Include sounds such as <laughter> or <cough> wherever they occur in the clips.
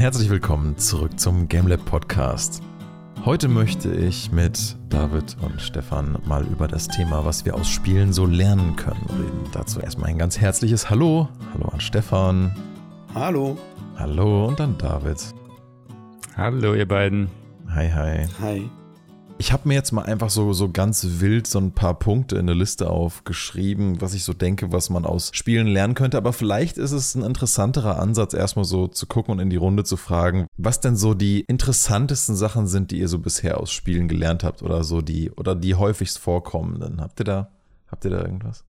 Herzlich willkommen zurück zum GameLab Podcast. Heute möchte ich mit David und Stefan mal über das Thema, was wir aus Spielen so lernen können, reden. Dazu erstmal ein ganz herzliches Hallo. Hallo an Stefan. Hallo. Hallo und an David. Hallo, ihr beiden. Hi, hi. Hi. Ich habe mir jetzt mal einfach so, so ganz wild so ein paar Punkte in der Liste aufgeschrieben, was ich so denke, was man aus Spielen lernen könnte. Aber vielleicht ist es ein interessanterer Ansatz, erstmal so zu gucken und in die Runde zu fragen, was denn so die interessantesten Sachen sind, die ihr so bisher aus Spielen gelernt habt oder so die, oder die häufigst vorkommenden. Habt ihr da, habt ihr da irgendwas?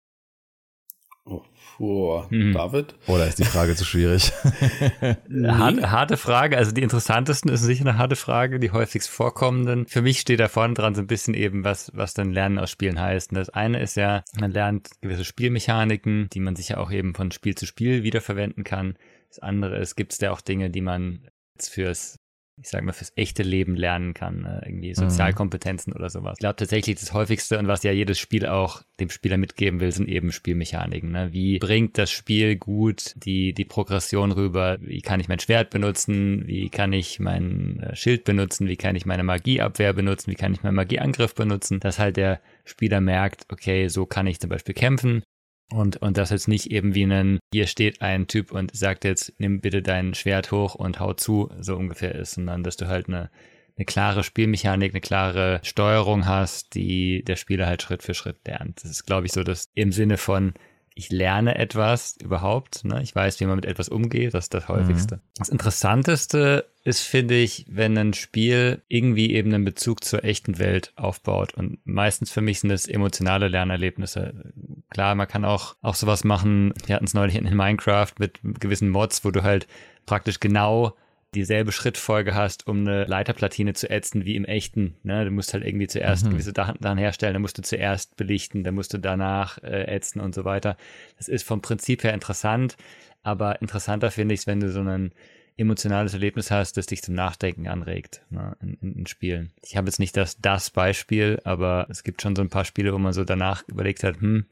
Oh, Puh, hm. David? Oder ist die Frage zu schwierig? <laughs> harte, harte Frage. Also die interessantesten ist sicher eine harte Frage, die häufigst vorkommenden. Für mich steht da vorne dran so ein bisschen eben, was, was dann Lernen aus Spielen heißt. Und das eine ist ja, man lernt gewisse Spielmechaniken, die man sich ja auch eben von Spiel zu Spiel wiederverwenden kann. Das andere ist, gibt es ja auch Dinge, die man jetzt fürs ich sage mal, fürs echte Leben lernen kann, ne? irgendwie mhm. Sozialkompetenzen mhm. oder sowas. Ich glaube tatsächlich das häufigste und was ja jedes Spiel auch dem Spieler mitgeben will, sind eben Spielmechaniken. Ne? Wie bringt das Spiel gut die, die Progression rüber? Wie kann ich mein Schwert benutzen? Wie kann ich mein äh, Schild benutzen? Wie kann ich meine Magieabwehr benutzen? Wie kann ich meinen Magieangriff benutzen? Dass halt der Spieler merkt, okay, so kann ich zum Beispiel kämpfen und, und das jetzt nicht eben wie ein, hier steht ein Typ und sagt jetzt, nimm bitte dein Schwert hoch und hau zu, so ungefähr ist, sondern dass du halt eine, eine klare Spielmechanik, eine klare Steuerung hast, die der Spieler halt Schritt für Schritt lernt. Das ist, glaube ich, so das im Sinne von, ich lerne etwas überhaupt. Ne? Ich weiß, wie man mit etwas umgeht. Das ist das Häufigste. Mhm. Das Interessanteste ist, finde ich, wenn ein Spiel irgendwie eben einen Bezug zur echten Welt aufbaut. Und meistens für mich sind es emotionale Lernerlebnisse. Klar, man kann auch, auch sowas machen. Wir hatten es neulich in Minecraft mit gewissen Mods, wo du halt praktisch genau dieselbe Schrittfolge hast, um eine Leiterplatine zu ätzen wie im echten. Ne? Du musst halt irgendwie zuerst mhm. gewisse Sachen herstellen, dann musst du zuerst belichten, dann musst du danach äh, ätzen und so weiter. Das ist vom Prinzip her interessant, aber interessanter finde ich es, wenn du so ein emotionales Erlebnis hast, das dich zum Nachdenken anregt ne, in, in, in Spielen. Ich habe jetzt nicht das, das Beispiel, aber es gibt schon so ein paar Spiele, wo man so danach überlegt hat, hm,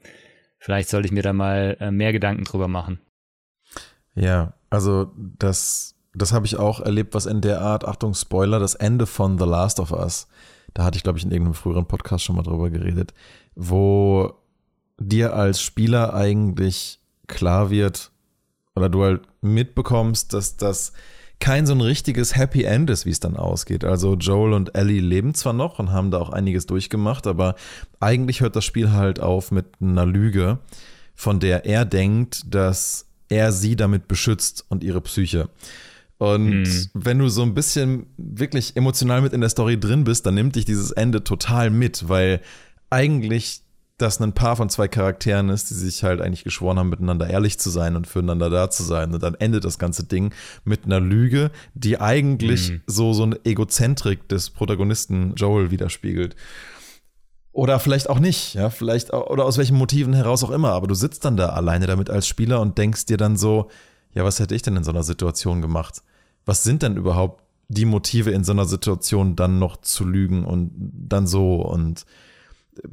vielleicht sollte ich mir da mal äh, mehr Gedanken drüber machen. Ja, also das das habe ich auch erlebt, was in der Art, Achtung, Spoiler, das Ende von The Last of Us, da hatte ich, glaube ich, in irgendeinem früheren Podcast schon mal drüber geredet, wo dir als Spieler eigentlich klar wird, oder du halt mitbekommst, dass das kein so ein richtiges Happy End ist, wie es dann ausgeht. Also Joel und Ellie leben zwar noch und haben da auch einiges durchgemacht, aber eigentlich hört das Spiel halt auf mit einer Lüge, von der er denkt, dass er sie damit beschützt und ihre Psyche. Und hm. wenn du so ein bisschen wirklich emotional mit in der Story drin bist, dann nimmt dich dieses Ende total mit, weil eigentlich das ein Paar von zwei Charakteren ist, die sich halt eigentlich geschworen haben, miteinander ehrlich zu sein und füreinander da zu sein. Und dann endet das ganze Ding mit einer Lüge, die eigentlich hm. so, so eine Egozentrik des Protagonisten Joel widerspiegelt. Oder vielleicht auch nicht, ja, vielleicht, oder aus welchen Motiven heraus auch immer, aber du sitzt dann da alleine damit als Spieler und denkst dir dann so, ja, was hätte ich denn in so einer Situation gemacht? Was sind denn überhaupt die Motive in so einer Situation dann noch zu lügen und dann so und äh,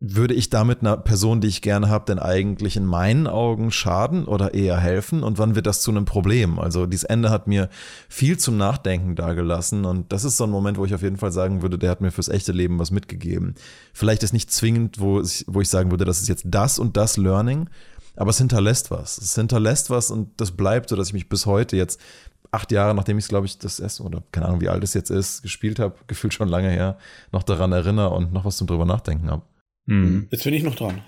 würde ich damit einer Person, die ich gerne habe, denn eigentlich in meinen Augen schaden oder eher helfen? Und wann wird das zu einem Problem? Also dieses Ende hat mir viel zum Nachdenken dagelassen und das ist so ein Moment, wo ich auf jeden Fall sagen würde, der hat mir fürs echte Leben was mitgegeben. Vielleicht ist nicht zwingend, wo ich, wo ich sagen würde, das ist jetzt das und das Learning, aber es hinterlässt was. Es hinterlässt was und das bleibt so, dass ich mich bis heute jetzt acht Jahre, nachdem ich es, glaube ich, das erste, oder keine Ahnung, wie alt es jetzt ist, gespielt habe, <laughs> gefühlt schon lange her, noch daran erinnere und noch was zum drüber nachdenken habe. Mhm. Jetzt bin ich noch dran.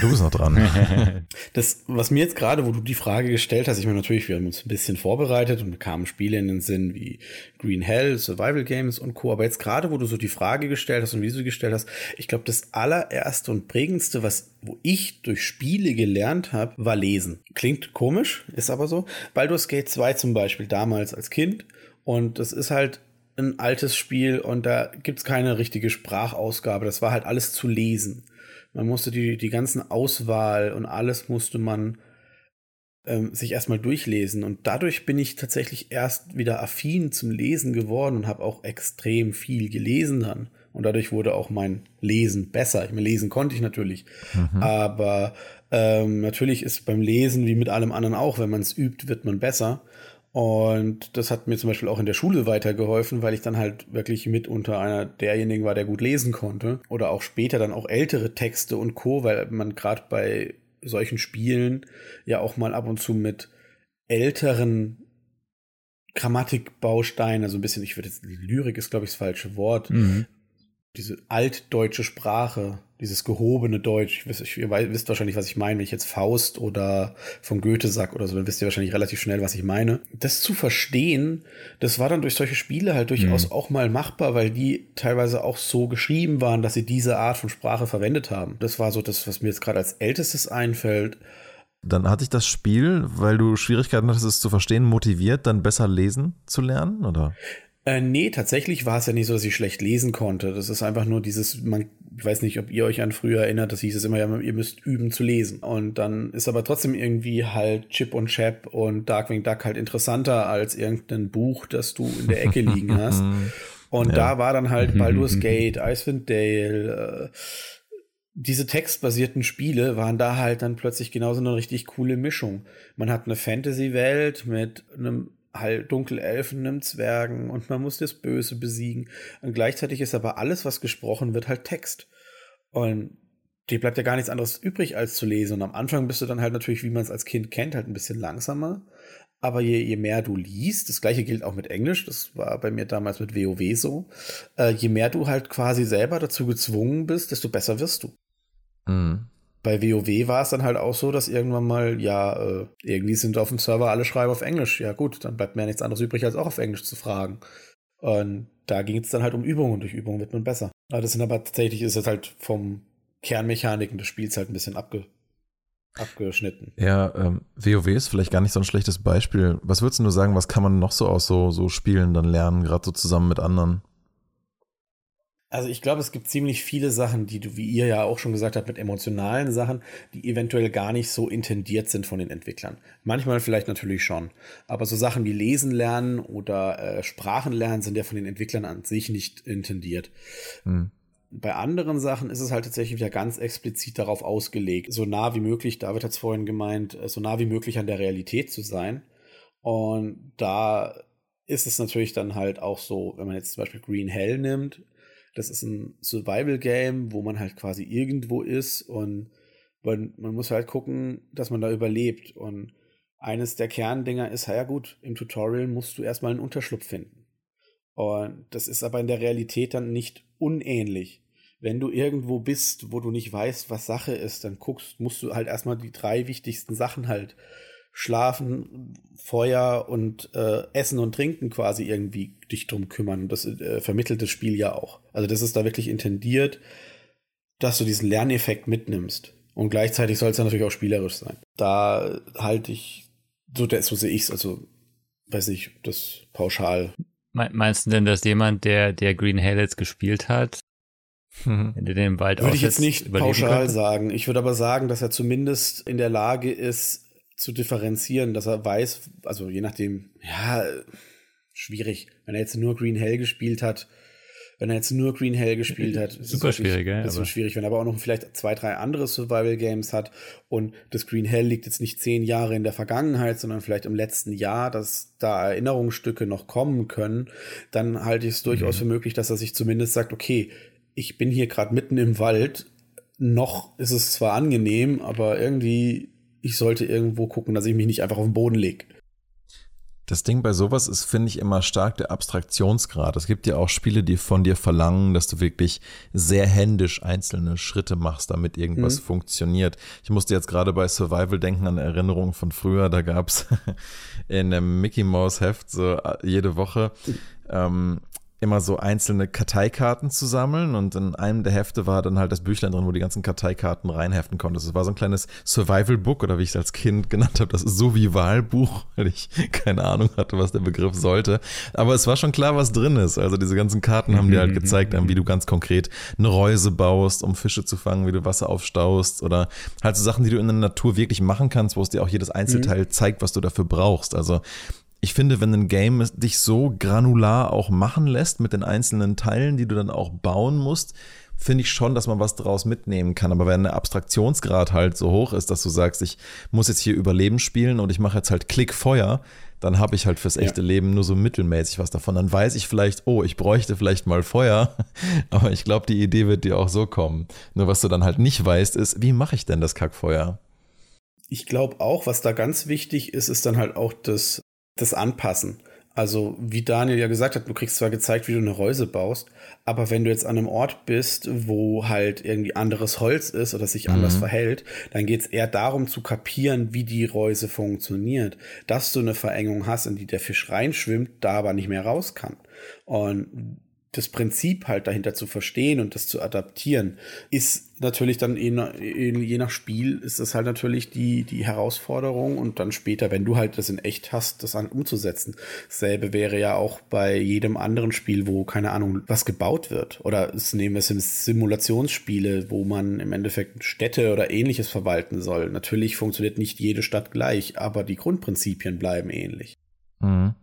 Du bist noch dran. <laughs> das, was mir jetzt gerade, wo du die Frage gestellt hast, ich meine natürlich, wir haben uns ein bisschen vorbereitet und kamen Spiele in den Sinn wie Green Hell, Survival Games und Co. Aber jetzt gerade, wo du so die Frage gestellt hast und wie du sie gestellt hast, ich glaube, das allererste und prägendste, was, wo ich durch Spiele gelernt habe, war Lesen. Klingt komisch, ist aber so. Baldur's Gate 2 zum Beispiel damals als Kind. Und das ist halt ein altes Spiel und da gibt's keine richtige Sprachausgabe. Das war halt alles zu lesen. Man musste die, die ganzen Auswahl und alles musste man ähm, sich erstmal durchlesen. Und dadurch bin ich tatsächlich erst wieder affin zum Lesen geworden und habe auch extrem viel gelesen dann. Und dadurch wurde auch mein Lesen besser. Ich meine, lesen konnte ich natürlich. Mhm. Aber ähm, natürlich ist beim Lesen wie mit allem anderen auch, wenn man es übt, wird man besser. Und das hat mir zum Beispiel auch in der Schule weitergeholfen, weil ich dann halt wirklich mit unter einer derjenigen war, der gut lesen konnte. Oder auch später dann auch ältere Texte und Co., weil man gerade bei solchen Spielen ja auch mal ab und zu mit älteren Grammatikbausteinen, also ein bisschen, ich würde jetzt, Lyrik ist, glaube ich, das falsche Wort, mhm diese altdeutsche Sprache, dieses gehobene Deutsch, ihr wisst wahrscheinlich, was ich meine, wenn ich jetzt Faust oder von Goethe sag oder so, dann wisst ihr wahrscheinlich relativ schnell, was ich meine. Das zu verstehen, das war dann durch solche Spiele halt durchaus mhm. auch mal machbar, weil die teilweise auch so geschrieben waren, dass sie diese Art von Sprache verwendet haben. Das war so das, was mir jetzt gerade als ältestes einfällt. Dann hatte ich das Spiel, weil du Schwierigkeiten hattest, es zu verstehen, motiviert, dann besser lesen zu lernen, oder? Äh, nee, tatsächlich war es ja nicht so, dass ich schlecht lesen konnte. Das ist einfach nur dieses, man, ich weiß nicht, ob ihr euch an früher erinnert, das hieß es immer, ja, ihr müsst üben zu lesen. Und dann ist aber trotzdem irgendwie halt Chip und Chap und Darkwing Duck halt interessanter als irgendein Buch, das du in der Ecke liegen <laughs> hast. Und ja. da war dann halt <laughs> Baldur's Gate, Icewind Dale, äh, diese textbasierten Spiele waren da halt dann plötzlich genauso eine richtig coole Mischung. Man hat eine Fantasy-Welt mit einem halt Dunkelelfen, einem Zwergen und man muss das Böse besiegen. Und gleichzeitig ist aber alles, was gesprochen wird, halt Text. Und dir bleibt ja gar nichts anderes übrig, als zu lesen. Und am Anfang bist du dann halt natürlich, wie man es als Kind kennt, halt ein bisschen langsamer. Aber je, je mehr du liest, das gleiche gilt auch mit Englisch, das war bei mir damals mit WoW so, äh, je mehr du halt quasi selber dazu gezwungen bist, desto besser wirst du. Mhm bei WoW war es dann halt auch so, dass irgendwann mal, ja, äh, irgendwie sind auf dem Server alle schreiben auf Englisch. Ja gut, dann bleibt mir ja nichts anderes übrig, als auch auf Englisch zu fragen. Und da ging es dann halt um Übungen durch Übungen wird man besser. Aber das sind aber tatsächlich, ist es halt vom Kernmechaniken des Spiels halt ein bisschen abge abgeschnitten. Ja, ähm, WoW ist vielleicht gar nicht so ein schlechtes Beispiel. Was würdest du nur sagen, was kann man noch so aus so, so Spielen dann lernen, gerade so zusammen mit anderen? Also ich glaube, es gibt ziemlich viele Sachen, die du, wie ihr ja auch schon gesagt habt, mit emotionalen Sachen, die eventuell gar nicht so intendiert sind von den Entwicklern. Manchmal vielleicht natürlich schon. Aber so Sachen wie Lesen lernen oder äh, Sprachen lernen sind ja von den Entwicklern an sich nicht intendiert. Hm. Bei anderen Sachen ist es halt tatsächlich wieder ganz explizit darauf ausgelegt, so nah wie möglich, David hat es vorhin gemeint, äh, so nah wie möglich an der Realität zu sein. Und da ist es natürlich dann halt auch so, wenn man jetzt zum Beispiel Green Hell nimmt, das ist ein Survival-Game, wo man halt quasi irgendwo ist und man, man muss halt gucken, dass man da überlebt. Und eines der Kerndinger ist, ja gut, im Tutorial musst du erstmal einen Unterschlupf finden. Und das ist aber in der Realität dann nicht unähnlich. Wenn du irgendwo bist, wo du nicht weißt, was Sache ist, dann guckst, musst du halt erstmal die drei wichtigsten Sachen halt Schlafen, Feuer und äh, Essen und Trinken quasi irgendwie dich drum kümmern. Das äh, vermittelt das Spiel ja auch. Also das ist da wirklich intendiert, dass du diesen Lerneffekt mitnimmst. Und gleichzeitig soll es ja natürlich auch spielerisch sein. Da halte ich, so, so sehe ich es, also weiß ich, das pauschal. Meinst du denn, dass jemand, der, der Green Hell jetzt gespielt hat, mhm. wenn der den Wald Würde ich jetzt nicht pauschal könnte? sagen. Ich würde aber sagen, dass er zumindest in der Lage ist, zu differenzieren, dass er weiß, also je nachdem, ja, schwierig. Wenn er jetzt nur Green Hell gespielt hat, wenn er jetzt nur Green Hell gespielt hat, ist super schwierig, ja. Ist schwierig. Wenn er aber auch noch vielleicht zwei, drei andere Survival Games hat und das Green Hell liegt jetzt nicht zehn Jahre in der Vergangenheit, sondern vielleicht im letzten Jahr, dass da Erinnerungsstücke noch kommen können, dann halte ich es durchaus mhm. für möglich, dass er sich zumindest sagt, okay, ich bin hier gerade mitten im Wald, noch ist es zwar angenehm, aber irgendwie ich sollte irgendwo gucken, dass ich mich nicht einfach auf den Boden lege. Das Ding bei sowas ist, finde ich, immer stark der Abstraktionsgrad. Es gibt ja auch Spiele, die von dir verlangen, dass du wirklich sehr händisch einzelne Schritte machst, damit irgendwas mhm. funktioniert. Ich musste jetzt gerade bei Survival denken an Erinnerungen von früher. Da gab es <laughs> in einem Mickey Mouse Heft so äh, jede Woche ähm, immer so einzelne Karteikarten zu sammeln und in einem der Hefte war dann halt das Büchlein drin, wo die ganzen Karteikarten reinheften konntest. Es war so ein kleines Survival-Book oder wie ich es als Kind genannt habe, das Survival-Buch, <laughs> weil ich keine Ahnung hatte, was der Begriff sollte. Aber es war schon klar, was drin ist. Also diese ganzen Karten haben dir halt gezeigt, wie du ganz konkret eine Reuse baust, um Fische zu fangen, wie du Wasser aufstaust oder halt so Sachen, die du in der Natur wirklich machen kannst, wo es dir auch jedes Einzelteil mhm. zeigt, was du dafür brauchst. Also ich finde, wenn ein Game dich so granular auch machen lässt mit den einzelnen Teilen, die du dann auch bauen musst, finde ich schon, dass man was daraus mitnehmen kann. Aber wenn der Abstraktionsgrad halt so hoch ist, dass du sagst, ich muss jetzt hier Überleben spielen und ich mache jetzt halt Klick Feuer, dann habe ich halt fürs echte ja. Leben nur so mittelmäßig was davon. Dann weiß ich vielleicht, oh, ich bräuchte vielleicht mal Feuer, <laughs> aber ich glaube, die Idee wird dir auch so kommen. Nur was du dann halt nicht weißt, ist, wie mache ich denn das Kackfeuer? Ich glaube auch, was da ganz wichtig ist, ist dann halt auch das, das Anpassen. Also, wie Daniel ja gesagt hat, du kriegst zwar gezeigt, wie du eine Reuse baust, aber wenn du jetzt an einem Ort bist, wo halt irgendwie anderes Holz ist oder sich anders mhm. verhält, dann geht es eher darum zu kapieren, wie die Reuse funktioniert. Dass du eine Verengung hast, in die der Fisch reinschwimmt, da aber nicht mehr raus kann. Und das Prinzip halt dahinter zu verstehen und das zu adaptieren, ist natürlich dann in, in, je nach Spiel ist das halt natürlich die, die Herausforderung und dann später, wenn du halt das in echt hast, das an, umzusetzen. Dasselbe wäre ja auch bei jedem anderen Spiel, wo, keine Ahnung, was gebaut wird. Oder es nehmen wir es Simulationsspiele, wo man im Endeffekt Städte oder ähnliches verwalten soll. Natürlich funktioniert nicht jede Stadt gleich, aber die Grundprinzipien bleiben ähnlich. Mhm.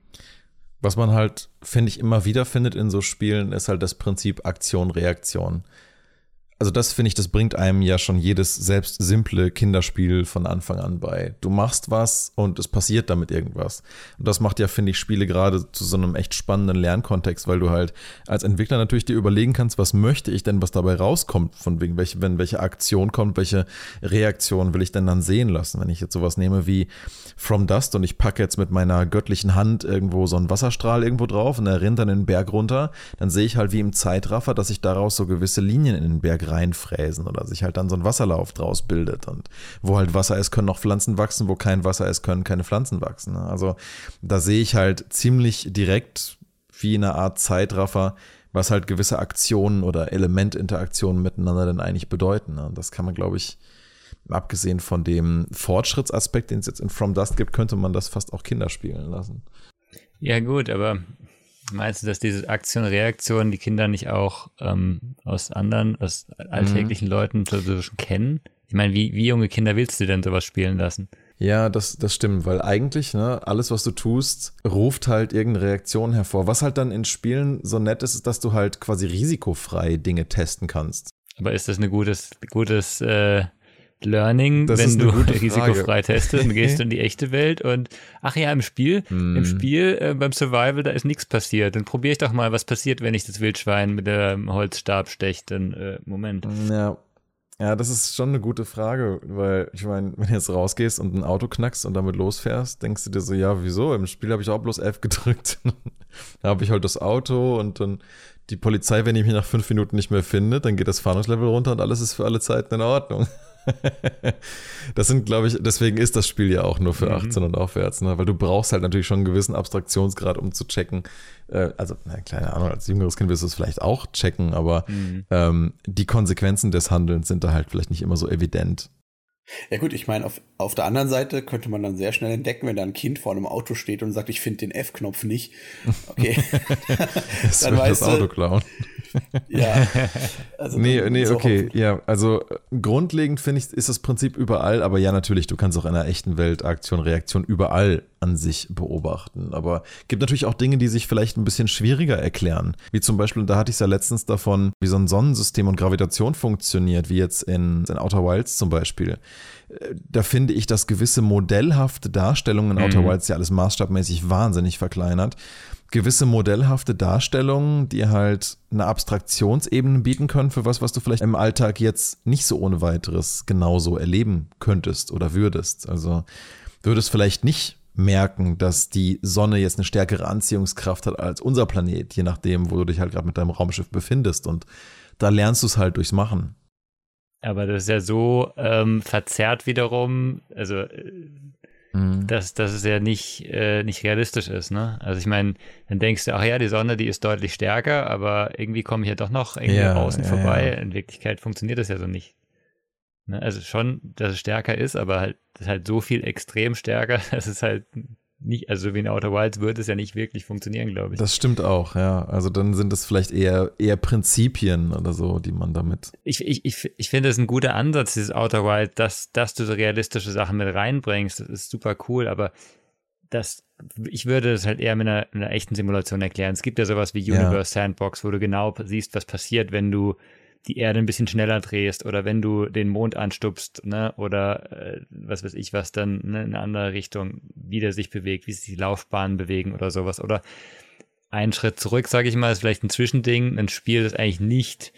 Was man halt, finde ich, immer wieder findet in so Spielen, ist halt das Prinzip Aktion-Reaktion also das finde ich, das bringt einem ja schon jedes selbst simple Kinderspiel von Anfang an bei. Du machst was und es passiert damit irgendwas. Und das macht ja, finde ich, Spiele gerade zu so einem echt spannenden Lernkontext, weil du halt als Entwickler natürlich dir überlegen kannst, was möchte ich denn, was dabei rauskommt, von wegen, welche, wenn welche Aktion kommt, welche Reaktion will ich denn dann sehen lassen, wenn ich jetzt sowas nehme wie From Dust und ich packe jetzt mit meiner göttlichen Hand irgendwo so einen Wasserstrahl irgendwo drauf und er rennt dann den Berg runter, dann sehe ich halt wie im Zeitraffer, dass sich daraus so gewisse Linien in den Berg reinfräsen oder sich halt dann so ein Wasserlauf draus bildet. Und wo halt Wasser ist, können noch Pflanzen wachsen, wo kein Wasser ist, können keine Pflanzen wachsen. Ne? Also da sehe ich halt ziemlich direkt wie eine Art Zeitraffer, was halt gewisse Aktionen oder Elementinteraktionen miteinander denn eigentlich bedeuten. Ne? Und das kann man, glaube ich, abgesehen von dem Fortschrittsaspekt, den es jetzt in From Dust gibt, könnte man das fast auch Kinder spielen lassen. Ja, gut, aber Meinst du, dass diese Aktion, Reaktion die Kinder nicht auch ähm, aus anderen, aus alltäglichen mhm. Leuten so schon kennen? Ich meine, wie, wie junge Kinder willst du denn sowas spielen lassen? Ja, das, das stimmt, weil eigentlich, ne, alles, was du tust, ruft halt irgendeine Reaktion hervor. Was halt dann in Spielen so nett ist, ist, dass du halt quasi risikofrei Dinge testen kannst. Aber ist das ein gutes, gutes äh, Learning, das wenn du <laughs> risikofrei testest, dann gehst du in die echte Welt und ach ja, im Spiel, mm. im Spiel äh, beim Survival, da ist nichts passiert. Dann probiere ich doch mal, was passiert, wenn ich das Wildschwein mit dem Holzstab steche. Dann äh, Moment. Ja. Ja, das ist schon eine gute Frage, weil ich meine, wenn du jetzt rausgehst und ein Auto knackst und damit losfährst, denkst du dir so, ja, wieso? Im Spiel habe ich auch bloß F <laughs> gedrückt. da habe ich halt das Auto und dann die Polizei, wenn ich mich nach fünf Minuten nicht mehr finde, dann geht das Fahndungslevel runter und alles ist für alle Zeiten in Ordnung. <laughs> das sind, glaube ich, deswegen ist das Spiel ja auch nur für 18 mhm. und aufwärts, ne? weil du brauchst halt natürlich schon einen gewissen Abstraktionsgrad, um zu checken. Äh, also, na, keine Ahnung, als jüngeres Kind wirst du es vielleicht auch checken, aber mhm. ähm, die Konsequenzen des Handelns sind da halt vielleicht nicht immer so evident. Ja gut, ich meine, auf, auf der anderen Seite könnte man dann sehr schnell entdecken, wenn da ein Kind vor einem Auto steht und sagt, ich finde den F-Knopf nicht. Okay. <laughs> dann weißt das Auto klauen. <laughs> ja. Also nee, nee, okay. Ja, also grundlegend finde ich, ist das Prinzip überall, aber ja, natürlich, du kannst auch in einer echten Welt Aktion, Reaktion überall an sich beobachten. Aber gibt natürlich auch Dinge, die sich vielleicht ein bisschen schwieriger erklären. Wie zum Beispiel, da hatte ich es ja letztens davon, wie so ein Sonnensystem und Gravitation funktioniert, wie jetzt in, in Outer Wilds zum Beispiel äh, da finde ich, dass gewisse modellhafte Darstellungen in mhm. Outer Wilds ja alles maßstabmäßig wahnsinnig verkleinert gewisse modellhafte Darstellungen, die halt eine Abstraktionsebene bieten können für was, was du vielleicht im Alltag jetzt nicht so ohne weiteres genauso erleben könntest oder würdest. Also würdest vielleicht nicht merken, dass die Sonne jetzt eine stärkere Anziehungskraft hat als unser Planet, je nachdem, wo du dich halt gerade mit deinem Raumschiff befindest. Und da lernst du es halt durchs Machen. Aber das ist ja so ähm, verzerrt wiederum, also äh, Mhm. Dass, dass es ja nicht, äh, nicht realistisch ist, ne? Also ich meine, dann denkst du, ach ja, die Sonne, die ist deutlich stärker, aber irgendwie komme ich ja doch noch irgendwie ja, außen ja, vorbei. Ja. In Wirklichkeit funktioniert das ja so nicht. Ne? Also schon, dass es stärker ist, aber halt, das ist halt so viel extrem stärker, <laughs> dass es halt nicht, also wie in Outer Wilds würde es ja nicht wirklich funktionieren, glaube ich. Das stimmt auch, ja. Also dann sind es vielleicht eher, eher Prinzipien oder so, die man damit. Ich, ich, ich, ich finde es ein guter Ansatz, dieses Outer Wild, dass, dass du so realistische Sachen mit reinbringst. Das ist super cool, aber das, ich würde es halt eher mit einer, einer echten Simulation erklären. Es gibt ja sowas wie Universe ja. Sandbox, wo du genau siehst, was passiert, wenn du die Erde ein bisschen schneller drehst oder wenn du den Mond anstupst, ne, oder äh, was weiß ich, was dann ne, in eine andere Richtung wieder sich bewegt, wie sich die Laufbahnen bewegen oder sowas. Oder einen Schritt zurück, sage ich mal, ist vielleicht ein Zwischending, ein Spiel, das eigentlich nicht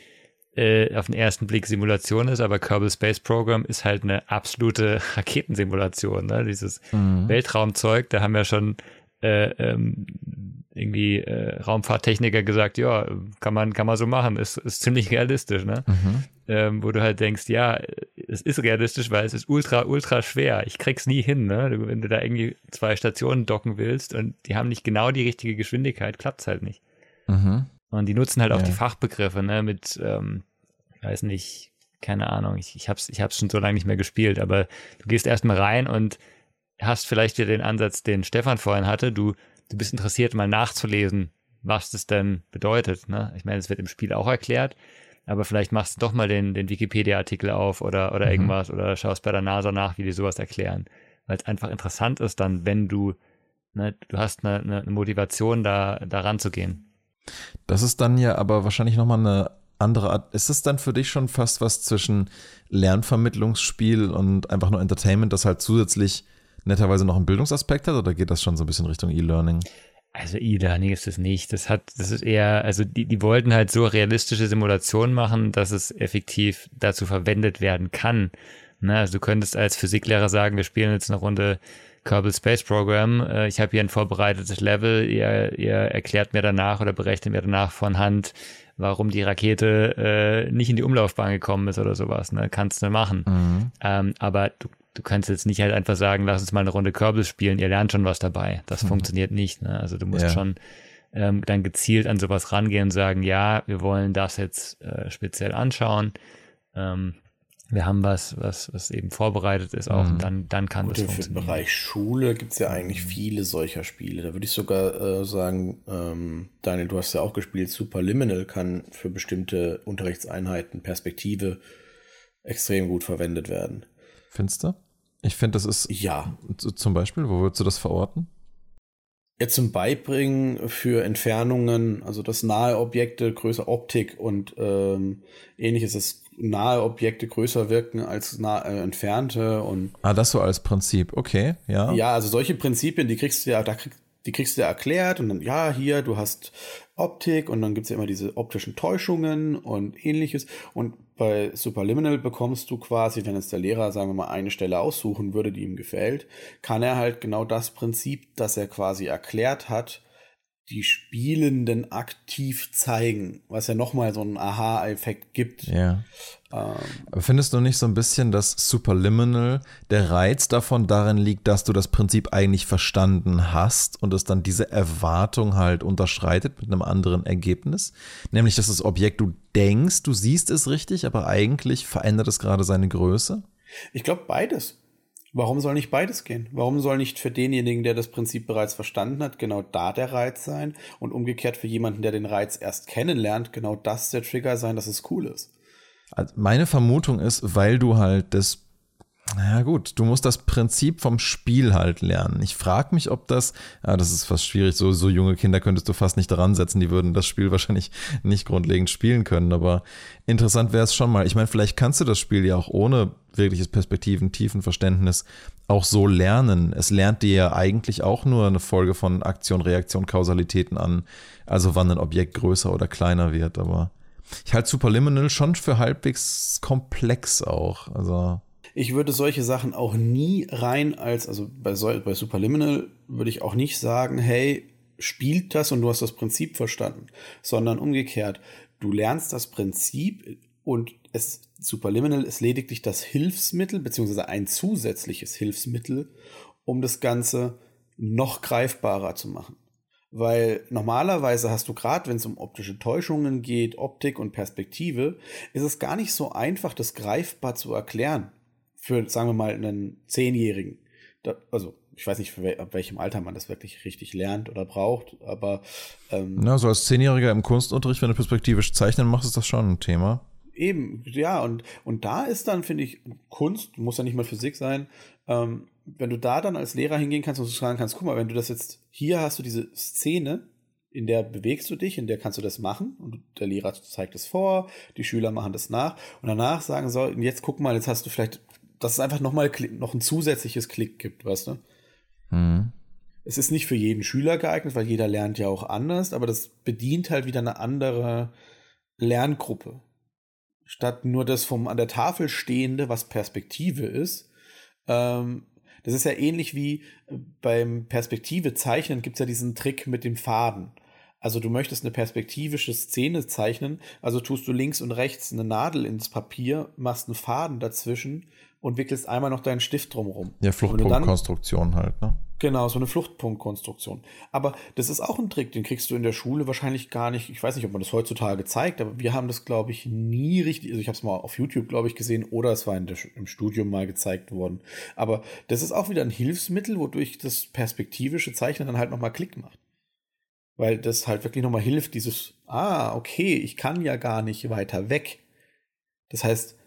äh, auf den ersten Blick Simulation ist, aber Kerbal Space Program ist halt eine absolute <laughs> Raketensimulation. Ne? Dieses mhm. Weltraumzeug, da haben wir schon äh, ähm, irgendwie äh, Raumfahrttechniker gesagt, ja, kann man, kann man so machen, ist, ist ziemlich realistisch, ne? Mhm. Ähm, wo du halt denkst, ja, es ist realistisch, weil es ist ultra, ultra schwer. Ich krieg's nie hin, ne? Du, wenn du da irgendwie zwei Stationen docken willst und die haben nicht genau die richtige Geschwindigkeit, klappt's halt nicht. Mhm. Und die nutzen halt auch ja. die Fachbegriffe, ne, mit, ähm, weiß nicht, keine Ahnung, ich, ich hab's, ich hab's schon so lange nicht mehr gespielt, aber du gehst erstmal rein und hast vielleicht wieder den Ansatz, den Stefan vorhin hatte, du, du bist interessiert, mal nachzulesen, was das denn bedeutet, ne? Ich meine, es wird im Spiel auch erklärt, aber vielleicht machst du doch mal den, den Wikipedia-Artikel auf oder, oder mhm. irgendwas oder schaust bei der NASA nach, wie die sowas erklären. Weil es einfach interessant ist dann, wenn du, ne, du hast eine, eine Motivation, da, da ranzugehen. Das ist dann ja aber wahrscheinlich nochmal eine andere Art. Ist es dann für dich schon fast was zwischen Lernvermittlungsspiel und einfach nur Entertainment, das halt zusätzlich netterweise noch einen Bildungsaspekt hat oder geht das schon so ein bisschen Richtung E-Learning? Also E-Learning ist es nicht. Das hat, das ist eher, also die, die wollten halt so realistische Simulationen machen, dass es effektiv dazu verwendet werden kann. Ne? Also du könntest als Physiklehrer sagen, wir spielen jetzt eine Runde Kerbal Space Program. Äh, ich habe hier ein vorbereitetes Level. Ihr, ihr erklärt mir danach oder berechnet mir danach von Hand, warum die Rakete äh, nicht in die Umlaufbahn gekommen ist oder sowas. Ne? Kannst du machen. Mhm. Ähm, aber du, du kannst jetzt nicht halt einfach sagen, lass uns mal eine Runde Kerbal spielen, ihr lernt schon was dabei. Das mhm. funktioniert nicht. Ne? Also du musst ja. schon ähm, dann gezielt an sowas rangehen und sagen, ja, wir wollen das jetzt äh, speziell anschauen. Ähm, wir haben was, was, was eben vorbereitet ist auch, mhm. und dann, dann kann Gut, das funktionieren. Im Bereich Schule gibt es ja eigentlich viele solcher Spiele. Da würde ich sogar äh, sagen, ähm, Daniel, du hast ja auch gespielt, Superliminal kann für bestimmte Unterrichtseinheiten Perspektive extrem gut verwendet werden. Findest du? Ich finde, das ist ja. Zum Beispiel, wo würdest du das verorten? Ja, zum Beibringen für Entfernungen, also dass nahe Objekte größer Optik und ähm, ähnliches, dass nahe Objekte größer wirken als nah, äh, entfernte und. Ah, das so als Prinzip, okay, ja. Ja, also solche Prinzipien, die kriegst du ja, da krieg, die kriegst du ja erklärt und dann, ja, hier, du hast Optik und dann gibt's ja immer diese optischen Täuschungen und ähnliches. Und bei Superliminal bekommst du quasi, wenn jetzt der Lehrer, sagen wir mal, eine Stelle aussuchen würde, die ihm gefällt, kann er halt genau das Prinzip, das er quasi erklärt hat, die Spielenden aktiv zeigen, was ja nochmal so einen Aha-Effekt gibt. Ja. Ähm, Aber findest du nicht so ein bisschen, dass Superliminal der Reiz davon darin liegt, dass du das Prinzip eigentlich verstanden hast und es dann diese Erwartung halt unterschreitet mit einem anderen Ergebnis? Nämlich, dass das Objekt du denkst, du siehst es richtig, aber eigentlich verändert es gerade seine Größe? Ich glaube beides. Warum soll nicht beides gehen? Warum soll nicht für denjenigen, der das Prinzip bereits verstanden hat, genau da der Reiz sein und umgekehrt für jemanden, der den Reiz erst kennenlernt, genau das der Trigger sein, dass es cool ist? Also meine Vermutung ist, weil du halt das na gut, du musst das Prinzip vom Spiel halt lernen. Ich frage mich, ob das, ja, das ist fast schwierig, so, so junge Kinder könntest du fast nicht daran setzen, die würden das Spiel <laughs> wahrscheinlich nicht grundlegend spielen können, aber interessant wäre es schon mal. Ich meine, vielleicht kannst du das Spiel ja auch ohne wirkliches Perspektiven, tiefen Verständnis auch so lernen. Es lernt dir ja eigentlich auch nur eine Folge von Aktion, Reaktion, Kausalitäten an, also wann ein Objekt größer oder kleiner wird, aber ich halte Superliminal schon für halbwegs komplex auch, also ich würde solche Sachen auch nie rein als, also bei, bei Superliminal würde ich auch nicht sagen, hey, spielt das und du hast das Prinzip verstanden, sondern umgekehrt, du lernst das Prinzip und es Superliminal ist lediglich das Hilfsmittel, beziehungsweise ein zusätzliches Hilfsmittel, um das Ganze noch greifbarer zu machen. Weil normalerweise hast du gerade, wenn es um optische Täuschungen geht, Optik und Perspektive, ist es gar nicht so einfach, das greifbar zu erklären für, sagen wir mal, einen Zehnjährigen. Da, also, ich weiß nicht, wel ab welchem Alter man das wirklich richtig lernt oder braucht, aber. Ähm, Na, so als Zehnjähriger im Kunstunterricht, wenn du perspektivisch zeichnen machst, ist das schon ein Thema. Eben, ja, und, und da ist dann, finde ich, Kunst, muss ja nicht mal Physik sein, ähm, wenn du da dann als Lehrer hingehen kannst und sagen kannst, guck mal, wenn du das jetzt, hier hast du diese Szene, in der bewegst du dich, in der kannst du das machen und der Lehrer zeigt es vor, die Schüler machen das nach und danach sagen soll, jetzt guck mal, jetzt hast du vielleicht, dass es einfach nochmal noch ein zusätzliches Klick gibt, weißt du? Mhm. Es ist nicht für jeden Schüler geeignet, weil jeder lernt ja auch anders, aber das bedient halt wieder eine andere Lerngruppe. Statt nur das vom an der Tafel stehende, was Perspektive ist, ähm, das ist ja ähnlich wie beim Perspektive zeichnen gibt es ja diesen Trick mit dem Faden. Also du möchtest eine perspektivische Szene zeichnen, also tust du links und rechts eine Nadel ins Papier, machst einen Faden dazwischen und wickelst einmal noch deinen Stift drumherum. Ja, Fluchtpunktkonstruktion halt, ne? Genau, so eine Fluchtpunktkonstruktion. Aber das ist auch ein Trick, den kriegst du in der Schule wahrscheinlich gar nicht. Ich weiß nicht, ob man das heutzutage zeigt, aber wir haben das, glaube ich, nie richtig. Also ich habe es mal auf YouTube, glaube ich, gesehen oder es war der, im Studium mal gezeigt worden. Aber das ist auch wieder ein Hilfsmittel, wodurch das perspektivische Zeichnen dann halt nochmal Klick macht. Weil das halt wirklich nochmal hilft, dieses, ah, okay, ich kann ja gar nicht weiter weg. Das heißt,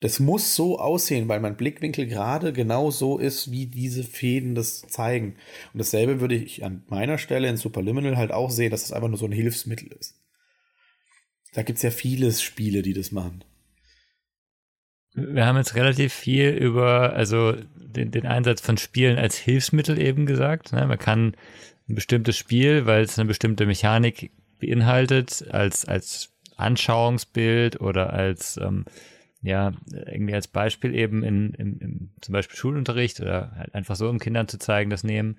das muss so aussehen, weil mein Blickwinkel gerade genau so ist, wie diese Fäden das zeigen. Und dasselbe würde ich an meiner Stelle in Superliminal halt auch sehen, dass es das einfach nur so ein Hilfsmittel ist. Da gibt es ja viele Spiele, die das machen. Wir haben jetzt relativ viel über also den, den Einsatz von Spielen als Hilfsmittel eben gesagt. Ne? Man kann ein bestimmtes Spiel, weil es eine bestimmte Mechanik beinhaltet, als, als Anschauungsbild oder als ähm, ja, irgendwie als Beispiel eben in, in, in zum Beispiel Schulunterricht oder halt einfach so, um Kindern zu zeigen, das nehmen.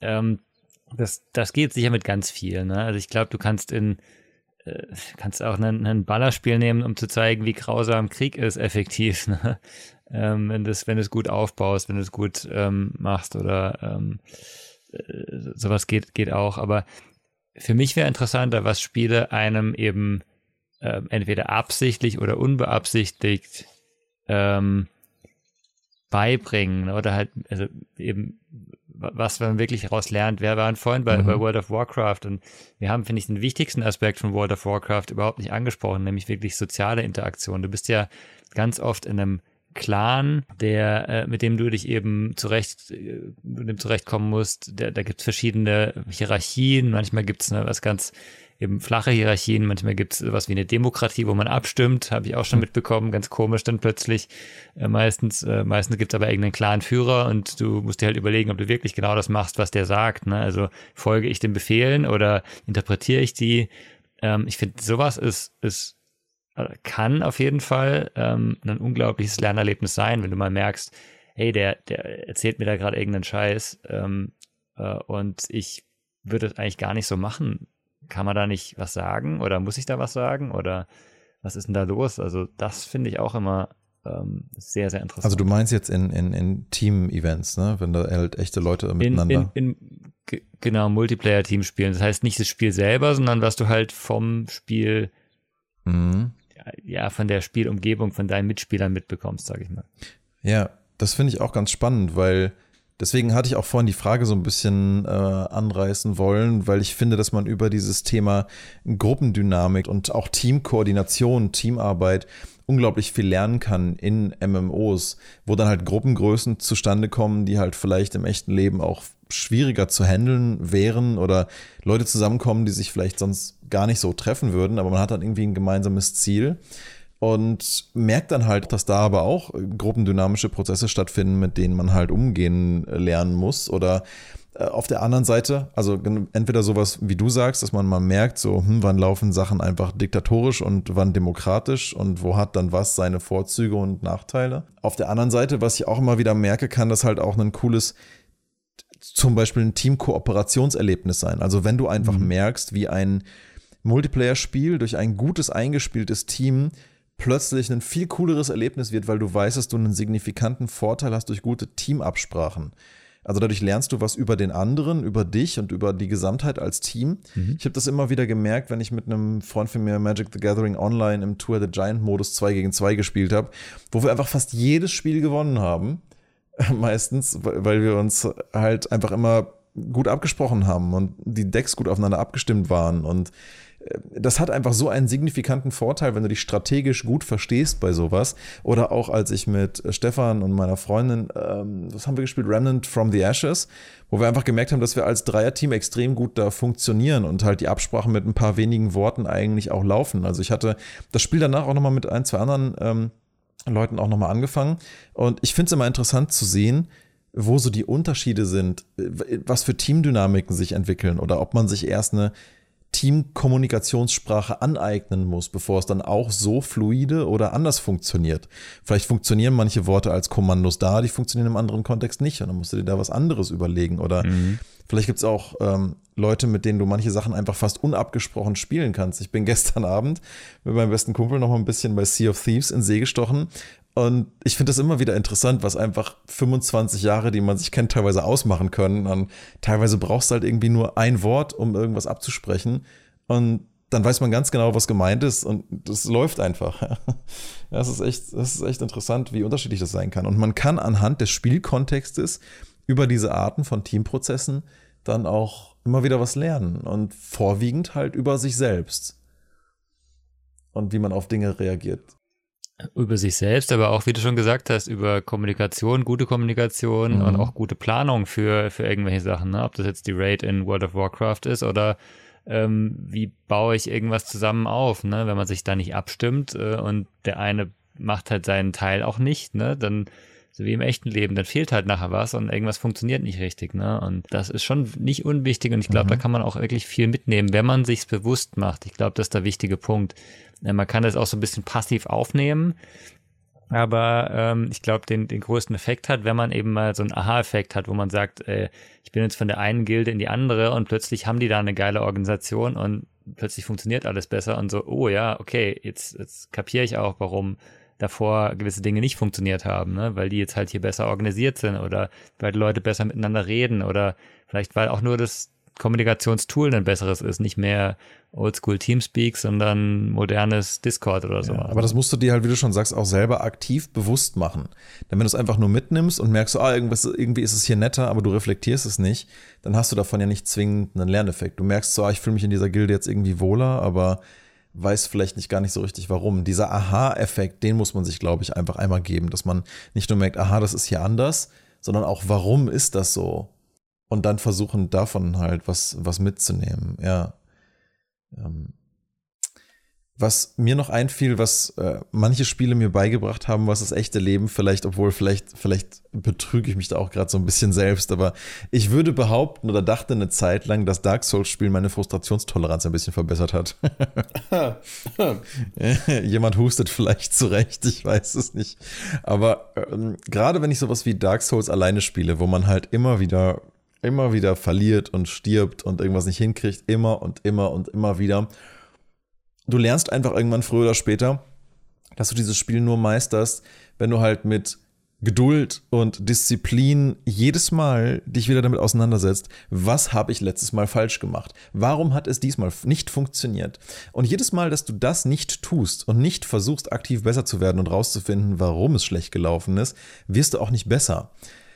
Ähm, das, das geht sicher mit ganz viel. Ne? Also ich glaube, du kannst in äh, kannst auch einen, einen Ballerspiel nehmen, um zu zeigen, wie grausam Krieg ist, effektiv. <laughs> Ne? Ähm, wenn du es wenn gut aufbaust, wenn du es gut ähm, machst oder ähm, äh, sowas geht, geht auch. Aber für mich wäre interessanter, was Spiele einem eben ähm, entweder absichtlich oder unbeabsichtigt ähm, beibringen oder halt, also eben, was man wirklich daraus lernt. Wir waren vorhin bei, mhm. bei World of Warcraft und wir haben, finde ich, den wichtigsten Aspekt von World of Warcraft überhaupt nicht angesprochen, nämlich wirklich soziale Interaktion. Du bist ja ganz oft in einem Clan, der, äh, mit dem du dich eben zurecht, äh, mit dem zurechtkommen musst. Da, da gibt es verschiedene Hierarchien. Manchmal gibt es ne, was ganz eben flache Hierarchien. Manchmal gibt es sowas wie eine Demokratie, wo man abstimmt, habe ich auch schon hm. mitbekommen, ganz komisch dann plötzlich. Äh, meistens äh, meistens gibt es aber irgendeinen klaren Führer und du musst dir halt überlegen, ob du wirklich genau das machst, was der sagt. Ne? Also folge ich den Befehlen oder interpretiere ich die? Ähm, ich finde, sowas ist, ist kann auf jeden Fall ähm, ein unglaubliches Lernerlebnis sein, wenn du mal merkst, hey, der, der erzählt mir da gerade irgendeinen Scheiß ähm, äh, und ich würde es eigentlich gar nicht so machen kann man da nicht was sagen oder muss ich da was sagen oder was ist denn da los? Also das finde ich auch immer ähm, sehr, sehr interessant. Also du meinst jetzt in, in, in Team-Events, ne? wenn da halt echte Leute miteinander. In, in, in genau, Multiplayer-Team spielen. Das heißt nicht das Spiel selber, sondern was du halt vom Spiel, mhm. Ja, von der Spielumgebung, von deinen Mitspielern mitbekommst, sage ich mal. Ja, das finde ich auch ganz spannend, weil Deswegen hatte ich auch vorhin die Frage so ein bisschen äh, anreißen wollen, weil ich finde, dass man über dieses Thema Gruppendynamik und auch Teamkoordination, Teamarbeit unglaublich viel lernen kann in MMOs, wo dann halt Gruppengrößen zustande kommen, die halt vielleicht im echten Leben auch schwieriger zu handeln wären oder Leute zusammenkommen, die sich vielleicht sonst gar nicht so treffen würden, aber man hat dann irgendwie ein gemeinsames Ziel und merkt dann halt, dass da aber auch gruppendynamische Prozesse stattfinden, mit denen man halt umgehen lernen muss oder äh, auf der anderen Seite, also entweder sowas, wie du sagst, dass man mal merkt, so, hm, wann laufen Sachen einfach diktatorisch und wann demokratisch und wo hat dann was seine Vorzüge und Nachteile. Auf der anderen Seite, was ich auch immer wieder merke, kann das halt auch ein cooles, zum Beispiel ein Team-Kooperationserlebnis sein. Also wenn du einfach mhm. merkst, wie ein Multiplayer-Spiel durch ein gutes eingespieltes Team plötzlich ein viel cooleres Erlebnis wird, weil du weißt, dass du einen signifikanten Vorteil hast durch gute Teamabsprachen. Also dadurch lernst du was über den anderen, über dich und über die Gesamtheit als Team. Mhm. Ich habe das immer wieder gemerkt, wenn ich mit einem Freund von mir Magic the Gathering Online im Tour the Giant Modus 2 gegen 2 gespielt habe, wo wir einfach fast jedes Spiel gewonnen haben. <laughs> Meistens, weil wir uns halt einfach immer gut abgesprochen haben und die Decks gut aufeinander abgestimmt waren und äh, das hat einfach so einen signifikanten Vorteil, wenn du dich strategisch gut verstehst bei sowas. Oder auch als ich mit Stefan und meiner Freundin, ähm, was haben wir gespielt? Remnant from the Ashes, wo wir einfach gemerkt haben, dass wir als Dreierteam extrem gut da funktionieren und halt die Absprachen mit ein paar wenigen Worten eigentlich auch laufen. Also ich hatte das Spiel danach auch nochmal mit ein, zwei anderen ähm, Leuten auch nochmal angefangen. Und ich finde es immer interessant zu sehen, wo so die Unterschiede sind, was für Teamdynamiken sich entwickeln oder ob man sich erst eine Teamkommunikationssprache aneignen muss, bevor es dann auch so fluide oder anders funktioniert. Vielleicht funktionieren manche Worte als Kommandos da, die funktionieren im anderen Kontext nicht und dann musst du dir da was anderes überlegen. Oder mhm. vielleicht gibt es auch ähm, Leute, mit denen du manche Sachen einfach fast unabgesprochen spielen kannst. Ich bin <laughs> gestern Abend mit meinem besten Kumpel noch mal ein bisschen bei Sea of Thieves in See gestochen und ich finde das immer wieder interessant, was einfach 25 Jahre, die man sich kennt, teilweise ausmachen können. Und teilweise brauchst du halt irgendwie nur ein Wort, um irgendwas abzusprechen. Und dann weiß man ganz genau, was gemeint ist und das läuft einfach. <laughs> Das ist echt, das ist echt interessant, wie unterschiedlich das sein kann. Und man kann anhand des Spielkontextes über diese Arten von Teamprozessen dann auch immer wieder was lernen und vorwiegend halt über sich selbst und wie man auf Dinge reagiert über sich selbst, aber auch, wie du schon gesagt hast, über Kommunikation, gute Kommunikation mhm. und auch gute Planung für, für irgendwelche Sachen. Ne? Ob das jetzt die Raid in World of Warcraft ist oder ähm, wie baue ich irgendwas zusammen auf, ne? wenn man sich da nicht abstimmt äh, und der eine macht halt seinen Teil auch nicht, ne? dann so wie im echten Leben, dann fehlt halt nachher was und irgendwas funktioniert nicht richtig, ne? Und das ist schon nicht unwichtig und ich glaube, mhm. da kann man auch wirklich viel mitnehmen, wenn man sich's bewusst macht. Ich glaube, das ist der wichtige Punkt. Man kann das auch so ein bisschen passiv aufnehmen, aber ähm, ich glaube, den, den größten Effekt hat, wenn man eben mal so einen Aha-Effekt hat, wo man sagt, äh, ich bin jetzt von der einen Gilde in die andere und plötzlich haben die da eine geile Organisation und plötzlich funktioniert alles besser und so, oh ja, okay, jetzt, jetzt kapiere ich auch, warum davor gewisse Dinge nicht funktioniert haben, ne? weil die jetzt halt hier besser organisiert sind oder weil die Leute besser miteinander reden oder vielleicht weil auch nur das Kommunikationstool ein besseres ist, nicht mehr Oldschool Teamspeak, sondern modernes Discord oder so. Ja, aber das musst du dir halt, wie du schon sagst, auch selber aktiv bewusst machen. Denn wenn du es einfach nur mitnimmst und merkst, ah, irgendwas, irgendwie ist es hier netter, aber du reflektierst es nicht, dann hast du davon ja nicht zwingend einen Lerneffekt. Du merkst so, ah, ich fühle mich in dieser Gilde jetzt irgendwie wohler, aber weiß vielleicht nicht gar nicht so richtig warum. Dieser Aha-Effekt, den muss man sich, glaube ich, einfach einmal geben, dass man nicht nur merkt, aha, das ist hier anders, sondern auch, warum ist das so? und dann versuchen davon halt was, was mitzunehmen, ja. Ähm, was mir noch einfiel, was äh, manche Spiele mir beigebracht haben, was das echte Leben vielleicht, obwohl vielleicht, vielleicht betrüge ich mich da auch gerade so ein bisschen selbst, aber ich würde behaupten oder dachte eine Zeit lang, dass Dark Souls-Spiel meine Frustrationstoleranz ein bisschen verbessert hat. <laughs> Jemand hustet vielleicht zurecht, ich weiß es nicht. Aber ähm, gerade wenn ich sowas wie Dark Souls alleine spiele, wo man halt immer wieder immer wieder verliert und stirbt und irgendwas nicht hinkriegt, immer und immer und immer wieder. Du lernst einfach irgendwann früher oder später, dass du dieses Spiel nur meisterst, wenn du halt mit Geduld und Disziplin jedes Mal dich wieder damit auseinandersetzt, was habe ich letztes Mal falsch gemacht? Warum hat es diesmal nicht funktioniert? Und jedes Mal, dass du das nicht tust und nicht versuchst, aktiv besser zu werden und rauszufinden, warum es schlecht gelaufen ist, wirst du auch nicht besser.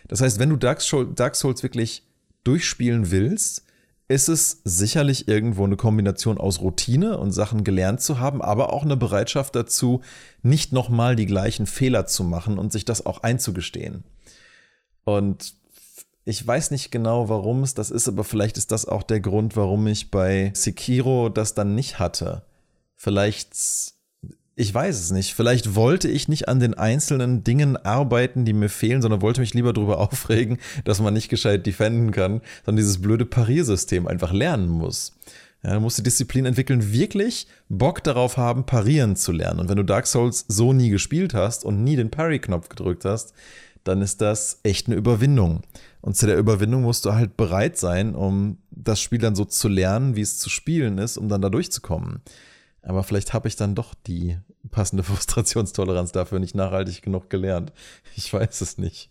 Das heißt, wenn du Dark Souls wirklich durchspielen willst, ist es sicherlich irgendwo eine Kombination aus Routine und Sachen gelernt zu haben, aber auch eine Bereitschaft dazu, nicht nochmal die gleichen Fehler zu machen und sich das auch einzugestehen. Und ich weiß nicht genau, warum es das ist, aber vielleicht ist das auch der Grund, warum ich bei Sekiro das dann nicht hatte. Vielleicht ich weiß es nicht. Vielleicht wollte ich nicht an den einzelnen Dingen arbeiten, die mir fehlen, sondern wollte mich lieber darüber <laughs> aufregen, dass man nicht gescheit defenden kann, sondern dieses blöde Pariersystem einfach lernen muss. Ja, du musst die Disziplin entwickeln, wirklich Bock darauf haben, parieren zu lernen. Und wenn du Dark Souls so nie gespielt hast und nie den Parry-Knopf gedrückt hast, dann ist das echt eine Überwindung. Und zu der Überwindung musst du halt bereit sein, um das Spiel dann so zu lernen, wie es zu spielen ist, um dann da durchzukommen. Aber vielleicht habe ich dann doch die passende <laughs> Frustrationstoleranz dafür nicht nachhaltig genug gelernt. Ich weiß es nicht.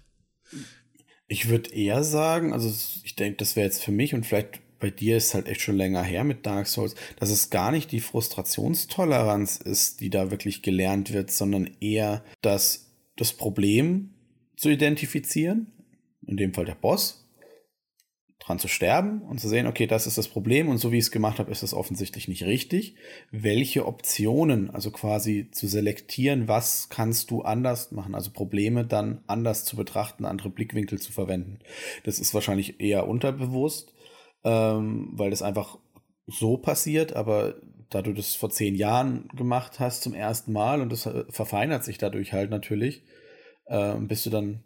Ich würde eher sagen, also ich denke, das wäre jetzt für mich und vielleicht bei dir ist halt echt schon länger her mit Dark Souls, dass es gar nicht die Frustrationstoleranz ist, die da wirklich gelernt wird, sondern eher das, das Problem zu identifizieren, in dem Fall der Boss, dran zu sterben und zu sehen, okay, das ist das Problem und so wie ich es gemacht habe, ist das offensichtlich nicht richtig. Welche Optionen, also quasi zu selektieren, was kannst du anders machen, also Probleme dann anders zu betrachten, andere Blickwinkel zu verwenden. Das ist wahrscheinlich eher unterbewusst, ähm, weil das einfach so passiert, aber da du das vor zehn Jahren gemacht hast zum ersten Mal und das äh, verfeinert sich dadurch halt natürlich, äh, bist du dann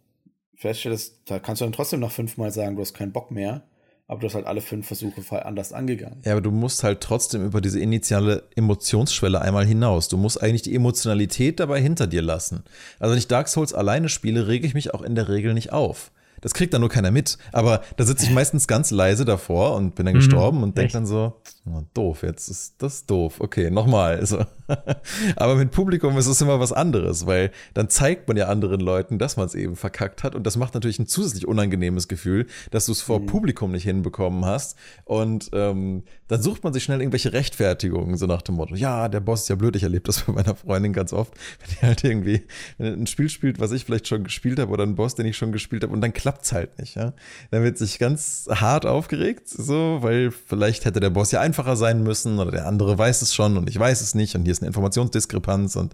feststellst, da kannst du dann trotzdem noch fünfmal sagen, du hast keinen Bock mehr, aber du hast halt alle fünf Versuche anders angegangen. Ja, aber du musst halt trotzdem über diese initiale Emotionsschwelle einmal hinaus. Du musst eigentlich die Emotionalität dabei hinter dir lassen. Also wenn ich Dark Souls alleine spiele, rege ich mich auch in der Regel nicht auf. Das kriegt dann nur keiner mit. Aber da sitze ich meistens ganz leise davor und bin dann mhm. gestorben und denke dann so, oh, doof, jetzt ist das doof. Okay, nochmal. Also. <laughs> Aber mit Publikum ist es immer was anderes, weil dann zeigt man ja anderen Leuten, dass man es eben verkackt hat. Und das macht natürlich ein zusätzlich unangenehmes Gefühl, dass du es vor mhm. Publikum nicht hinbekommen hast. Und ähm, dann sucht man sich schnell irgendwelche Rechtfertigungen, so nach dem Motto, ja, der Boss ist ja blöd, ich erlebe das bei meiner Freundin ganz oft, wenn die halt irgendwie ein Spiel spielt, was ich vielleicht schon gespielt habe, oder ein Boss, den ich schon gespielt habe, und dann klappt's halt nicht, ja. Dann wird sich ganz hart aufgeregt, so, weil vielleicht hätte der Boss ja einfacher sein müssen, oder der andere weiß es schon und ich weiß es nicht, und hier ist eine Informationsdiskrepanz, und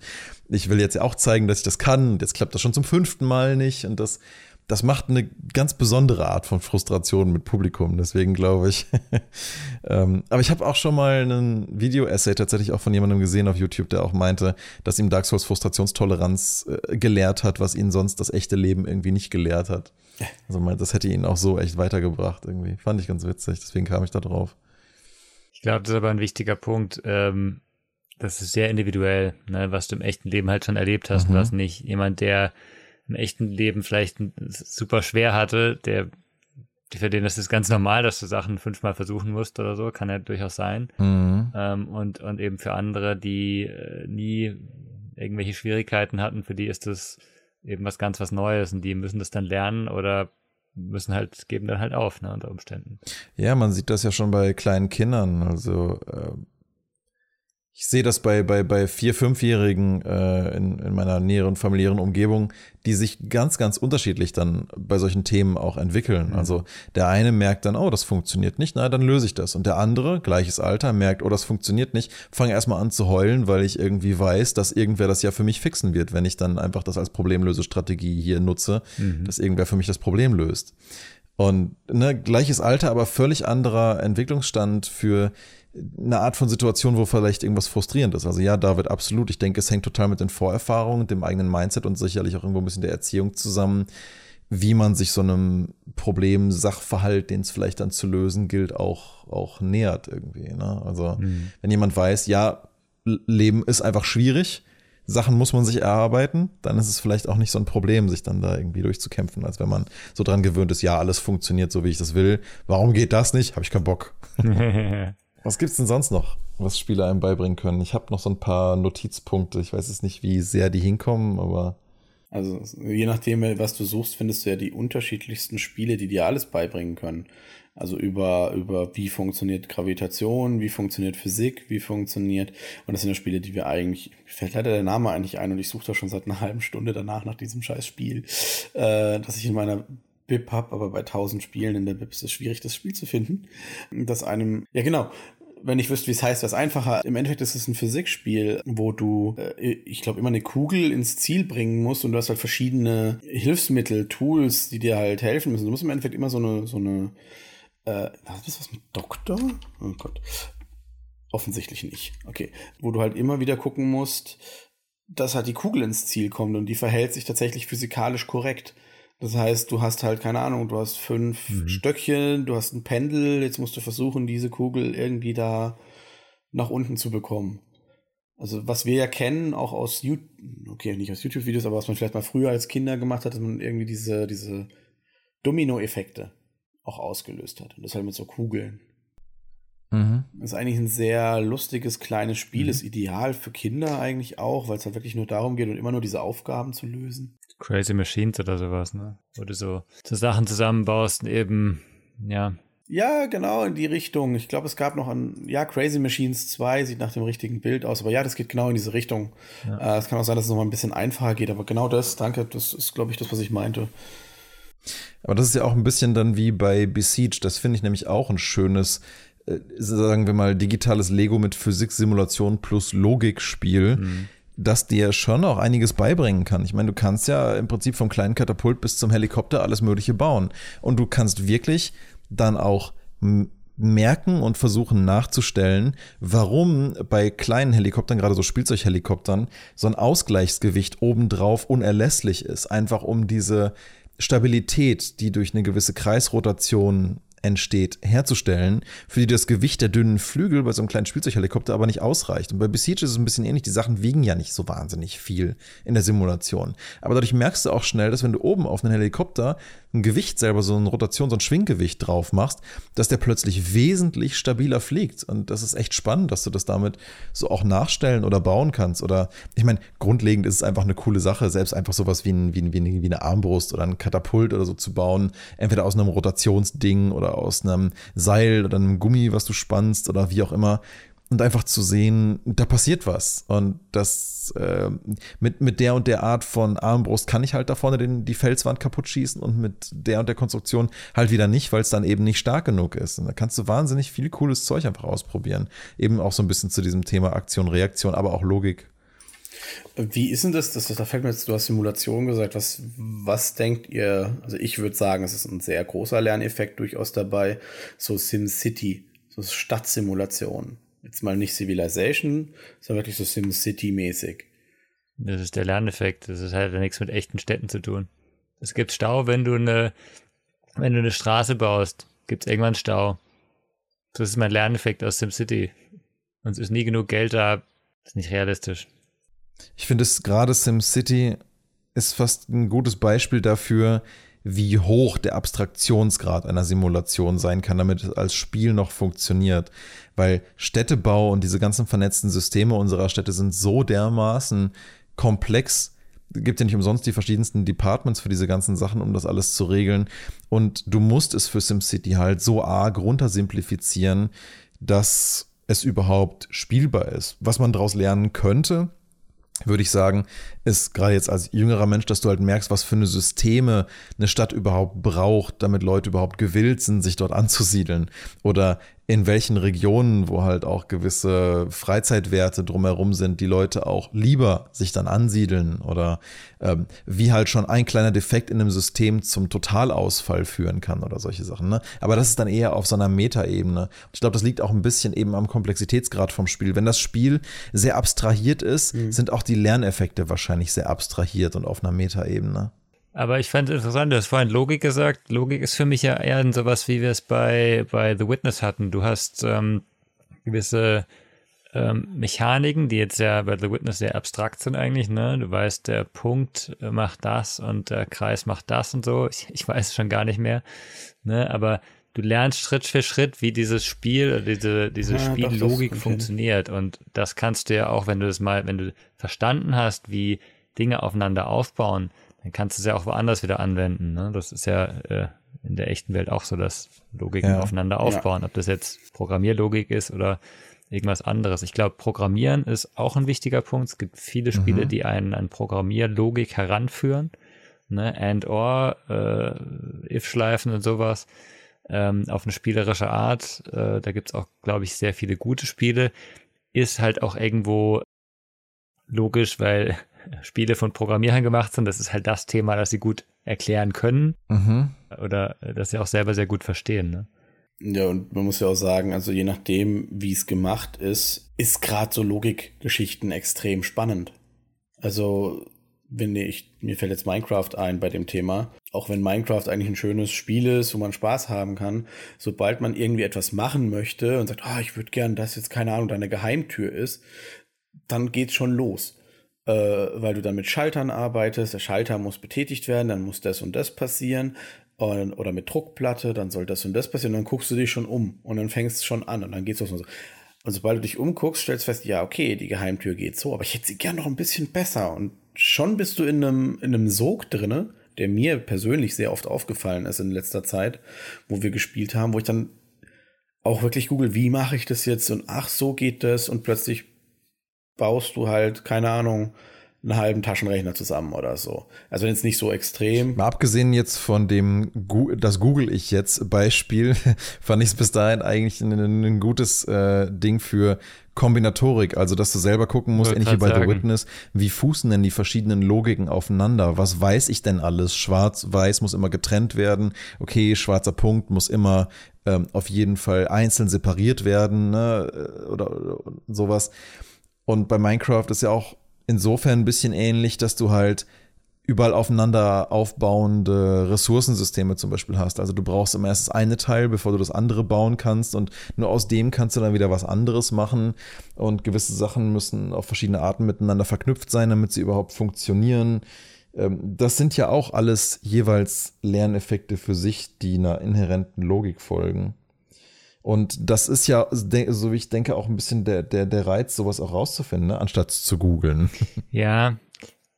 ich will jetzt ja auch zeigen, dass ich das kann, und jetzt klappt das schon zum fünften Mal nicht, und das das macht eine ganz besondere Art von Frustration mit Publikum. Deswegen glaube ich. <laughs> ähm, aber ich habe auch schon mal ein Video-Essay tatsächlich auch von jemandem gesehen auf YouTube, der auch meinte, dass ihm Dark Souls Frustrationstoleranz äh, gelehrt hat, was ihn sonst das echte Leben irgendwie nicht gelehrt hat. <laughs> Also meint, das hätte ihn auch so echt weitergebracht irgendwie. Fand ich ganz witzig, deswegen kam ich da drauf. Ich glaube, das ist aber ein wichtiger Punkt. Ähm, das ist sehr individuell, ne, was du im echten Leben halt schon erlebt hast mhm. und was nicht. Jemand, der im echten Leben vielleicht super schwer hatte, der für den ist es ganz normal, dass du Sachen fünfmal versuchen musst oder so, kann ja durchaus sein. Mhm. Ähm, und, und eben für andere, die äh, nie irgendwelche Schwierigkeiten hatten, für die ist das eben was ganz was Neues und die müssen das dann lernen oder müssen halt, geben dann halt auf, ne, unter Umständen. Ja, man sieht das ja schon bei kleinen Kindern. Also äh, ich sehe das bei, bei, bei vier, fünfjährigen äh, in, in meiner näheren familiären Umgebung, die sich ganz, ganz unterschiedlich dann bei solchen Themen auch entwickeln. Mhm. Also der eine merkt dann, oh, das funktioniert nicht, na, dann löse ich das. Und der andere, gleiches Alter, merkt, oh, das funktioniert nicht, fange erstmal an zu heulen, weil ich irgendwie weiß, dass irgendwer das ja für mich fixen wird, wenn ich dann einfach das als Problemlösestrategie hier nutze, mhm. dass irgendwer für mich das Problem löst. Und ne, gleiches Alter, aber völlig anderer Entwicklungsstand für eine Art von Situation, wo vielleicht irgendwas frustrierend ist. Also ja, David, absolut. Ich denke, es hängt total mit den Vorerfahrungen, dem eigenen Mindset und sicherlich auch irgendwo ein bisschen der Erziehung zusammen, wie man sich so einem Problem, Sachverhalt, den es vielleicht dann zu lösen gilt, auch, auch nähert irgendwie. Ne? Also mhm. wenn jemand weiß, ja, Leben ist einfach schwierig, Sachen muss man sich erarbeiten, dann ist es vielleicht auch nicht so ein Problem, sich dann da irgendwie durchzukämpfen, als wenn man so dran gewöhnt ist, ja, alles funktioniert so, wie ich das will. Warum geht das nicht? Habe ich keinen Bock. <laughs> <laughs> Was gibt's denn sonst noch, was Spieler einem beibringen können? Ich habe noch so ein paar Notizpunkte. Ich weiß jetzt nicht, wie sehr die hinkommen, aber. Also je nachdem, was du suchst, findest du ja die unterschiedlichsten Spiele, die dir alles beibringen können. Also über, über wie funktioniert Gravitation, wie funktioniert Physik, wie funktioniert. Und das sind ja Spiele, die wir eigentlich, fällt leider der Name eigentlich ein und ich suche da schon seit einer halben Stunde danach nach diesem scheiß Spiel, äh, dass ich in meiner BIP habe, aber bei 1000 Spielen in der BIP ist es schwierig, das Spiel zu finden. Das einem, ja genau, wenn ich wüsste, wie es heißt, wäre es einfacher. Im Endeffekt ist es ein Physikspiel, wo du, äh, ich glaube, immer eine Kugel ins Ziel bringen musst und du hast halt verschiedene Hilfsmittel, Tools, die dir halt helfen müssen. Du musst im Endeffekt immer so eine, so eine, äh, hat das was mit Doktor? Oh Gott. Offensichtlich nicht. Okay. Wo du halt immer wieder gucken musst, dass halt die Kugel ins Ziel kommt und die verhält sich tatsächlich physikalisch korrekt. Das heißt, du hast halt, keine Ahnung, du hast fünf mhm. Stöckchen, du hast ein Pendel, jetzt musst du versuchen, diese Kugel irgendwie da nach unten zu bekommen. Also, was wir ja kennen, auch aus YouTube, okay, nicht aus YouTube-Videos, aber was man vielleicht mal früher als Kinder gemacht hat, dass man irgendwie diese, diese Domino-Effekte auch ausgelöst hat. Und das halt mit so Kugeln. Mhm. Das ist eigentlich ein sehr lustiges, kleines Spiel, mhm. ist ideal für Kinder eigentlich auch, weil es halt wirklich nur darum geht und immer nur diese Aufgaben zu lösen. Crazy Machines oder sowas, ne? Wo du so, so Sachen zusammenbaust und eben, ja. Ja, genau in die Richtung. Ich glaube, es gab noch ein, ja, Crazy Machines 2 sieht nach dem richtigen Bild aus, aber ja, das geht genau in diese Richtung. Ja. Äh, es kann auch sein, dass es noch mal ein bisschen einfacher geht, aber genau das, danke, das ist, glaube ich, das, was ich meinte. Aber das ist ja auch ein bisschen dann wie bei Besiege. Das finde ich nämlich auch ein schönes, äh, sagen wir mal, digitales Lego mit Physik-Simulation plus Logikspiel. Mhm das dir schon auch einiges beibringen kann. Ich meine, du kannst ja im Prinzip vom kleinen Katapult bis zum Helikopter alles Mögliche bauen. Und du kannst wirklich dann auch merken und versuchen nachzustellen, warum bei kleinen Helikoptern, gerade so Spielzeughelikoptern, so ein Ausgleichsgewicht obendrauf unerlässlich ist. Einfach um diese Stabilität, die durch eine gewisse Kreisrotation entsteht, herzustellen, für die das Gewicht der dünnen Flügel bei so einem kleinen Spielzeughelikopter aber nicht ausreicht. Und bei Besiege ist es ein bisschen ähnlich. Die Sachen wiegen ja nicht so wahnsinnig viel in der Simulation. Aber dadurch merkst du auch schnell, dass wenn du oben auf einem Helikopter ein Gewicht selber, so eine Rotation, so ein Schwinggewicht drauf machst, dass der plötzlich wesentlich stabiler fliegt. Und das ist echt spannend, dass du das damit so auch nachstellen oder bauen kannst. Oder ich meine, grundlegend ist es einfach eine coole Sache, selbst einfach sowas wie, ein, wie, ein, wie eine Armbrust oder ein Katapult oder so zu bauen. Entweder aus einem Rotationsding oder aus einem Seil oder einem Gummi, was du spannst oder wie auch immer und einfach zu sehen, da passiert was. Und das äh, mit, mit der und der Art von Armbrust kann ich halt da vorne den, die Felswand kaputt schießen und mit der und der Konstruktion halt wieder nicht, weil es dann eben nicht stark genug ist. Und da kannst du wahnsinnig viel cooles Zeug einfach ausprobieren. Eben auch so ein bisschen zu diesem Thema Aktion, Reaktion, aber auch Logik. Wie ist denn das? das da fällt mir jetzt, du hast Simulation gesagt. Was, was denkt ihr? Also ich würde sagen, es ist ein sehr großer Lerneffekt durchaus dabei. So SimCity, so Stadtsimulation. Jetzt mal nicht Civilization, sondern wirklich so SimCity-mäßig. Das ist der Lerneffekt. Das ist halt nichts mit echten Städten zu tun. Es gibt Stau, wenn du eine, wenn du eine Straße baust, gibt es irgendwann Stau. Das ist mein Lerneffekt aus SimCity. Und es ist nie genug Geld da. Das ist nicht realistisch. Ich finde es gerade SimCity ist fast ein gutes Beispiel dafür, wie hoch der Abstraktionsgrad einer Simulation sein kann, damit es als Spiel noch funktioniert. Weil Städtebau und diese ganzen vernetzten Systeme unserer Städte sind so dermaßen komplex. Es gibt ja nicht umsonst die verschiedensten Departments für diese ganzen Sachen, um das alles zu regeln. Und du musst es für SimCity halt so arg runtersimplifizieren, dass es überhaupt spielbar ist. Was man daraus lernen könnte, würde ich sagen, ist gerade jetzt als jüngerer Mensch, dass du halt merkst, was für eine Systeme eine Stadt überhaupt braucht, damit Leute überhaupt gewillt sind, sich dort anzusiedeln. Oder in welchen Regionen, wo halt auch gewisse Freizeitwerte drumherum sind, die Leute auch lieber sich dann ansiedeln oder ähm, wie halt schon ein kleiner Defekt in einem System zum Totalausfall führen kann oder solche Sachen. Ne? Aber das ist dann eher auf so einer Metaebene. Ich glaube, das liegt auch ein bisschen eben am Komplexitätsgrad vom Spiel. Wenn das Spiel sehr abstrahiert ist, mhm. sind auch die Lerneffekte wahrscheinlich sehr abstrahiert und auf einer Metaebene. Aber ich fand es interessant, du hast vorhin Logik gesagt. Logik ist für mich ja eher sowas, wie wir es bei, bei The Witness hatten. Du hast ähm, gewisse ähm, Mechaniken, die jetzt ja bei The Witness sehr abstrakt sind eigentlich. Ne? Du weißt, der Punkt macht das und der Kreis macht das und so. Ich, ich weiß es schon gar nicht mehr. Ne? Aber du lernst Schritt für Schritt, wie dieses Spiel, diese, diese ja, Spiellogik funktioniert. Und das kannst du ja auch, wenn du es mal, wenn du verstanden hast, wie Dinge aufeinander aufbauen, dann kannst du es ja auch woanders wieder anwenden. Ne? Das ist ja äh, in der echten Welt auch so, dass Logiken ja. aufeinander aufbauen. Ja. Ob das jetzt Programmierlogik ist oder irgendwas anderes. Ich glaube, Programmieren ist auch ein wichtiger Punkt. Es gibt viele Spiele, mhm. die einen an Programmierlogik heranführen. Ne? And-or, äh, If-Schleifen und sowas. Ähm, auf eine spielerische Art. Äh, da gibt es auch, glaube ich, sehr viele gute Spiele. Ist halt auch irgendwo logisch, weil Spiele von Programmierern gemacht sind. Das ist halt das Thema, das sie gut erklären können mhm. oder das sie auch selber sehr gut verstehen. Ne? Ja, und man muss ja auch sagen, also je nachdem, wie es gemacht ist, ist gerade so Logikgeschichten extrem spannend. Also, wenn ich, mir fällt jetzt Minecraft ein bei dem Thema, auch wenn Minecraft eigentlich ein schönes Spiel ist, wo man Spaß haben kann, sobald man irgendwie etwas machen möchte und sagt, ah, oh, ich würde gern, dass jetzt keine Ahnung, deine Geheimtür ist, dann geht's schon los äh, weil du dann mit Schaltern arbeitest. Der Schalter muss betätigt werden, dann muss das und das passieren. Und, oder mit Druckplatte, dann soll das und das passieren. Und dann guckst du dich schon um und dann fängst du schon an und dann geht's los und so. Und sobald du dich umguckst, stellst du fest, ja, okay, die Geheimtür geht so, aber ich hätte sie gern noch ein bisschen besser. Und schon bist du in einem, in einem Sog drinne, der mir persönlich sehr oft aufgefallen ist in letzter Zeit, wo wir gespielt haben, wo ich dann auch wirklich google, wie mache ich das jetzt? Und ach, so geht das. Und plötzlich baust du halt, keine Ahnung, einen halben Taschenrechner zusammen oder so. Also jetzt nicht so extrem. Mal abgesehen jetzt von dem, das google ich jetzt Beispiel, <laughs> fand ich es bis dahin eigentlich ein, ein gutes äh, Ding für Kombinatorik, also dass du selber gucken musst, ähnlich wie bei sagen. The Witness, wie fußen denn die verschiedenen Logiken aufeinander? Was weiß ich denn alles? Schwarz, weiß muss immer getrennt werden. Okay, schwarzer Punkt muss immer ähm, auf jeden Fall einzeln separiert werden, ne? oder, oder sowas. Und bei Minecraft ist ja auch insofern ein bisschen ähnlich, dass du halt überall aufeinander aufbauende Ressourcensysteme zum Beispiel hast. Also du brauchst immer erst das eine Teil, bevor du das andere bauen kannst und nur aus dem kannst du dann wieder was anderes machen und gewisse Sachen müssen auf verschiedene Arten miteinander verknüpft sein, damit sie überhaupt funktionieren. Ähm, das sind ja auch alles jeweils Lerneffekte für sich, die einer inhärenten Logik folgen. Und das ist ja, so wie ich denke, auch ein bisschen der, der, der Reiz, sowas auch rauszufinden, ne? anstatt zu googeln. <laughs> Ja,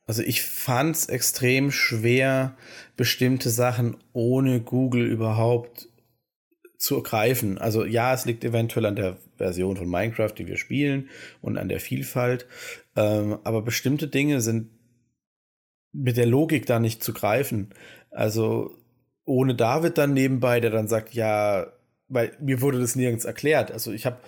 also ich fand es extrem schwer, bestimmte Sachen ohne Google überhaupt zu ergreifen. Also ja, es liegt eventuell an der Version von Minecraft, die wir spielen und an der Vielfalt. Ähm, aber bestimmte Dinge sind mit der Logik da nicht zu greifen. Also ohne David dann nebenbei, der dann sagt, ja, weil mir wurde das nirgends erklärt. Also ich habe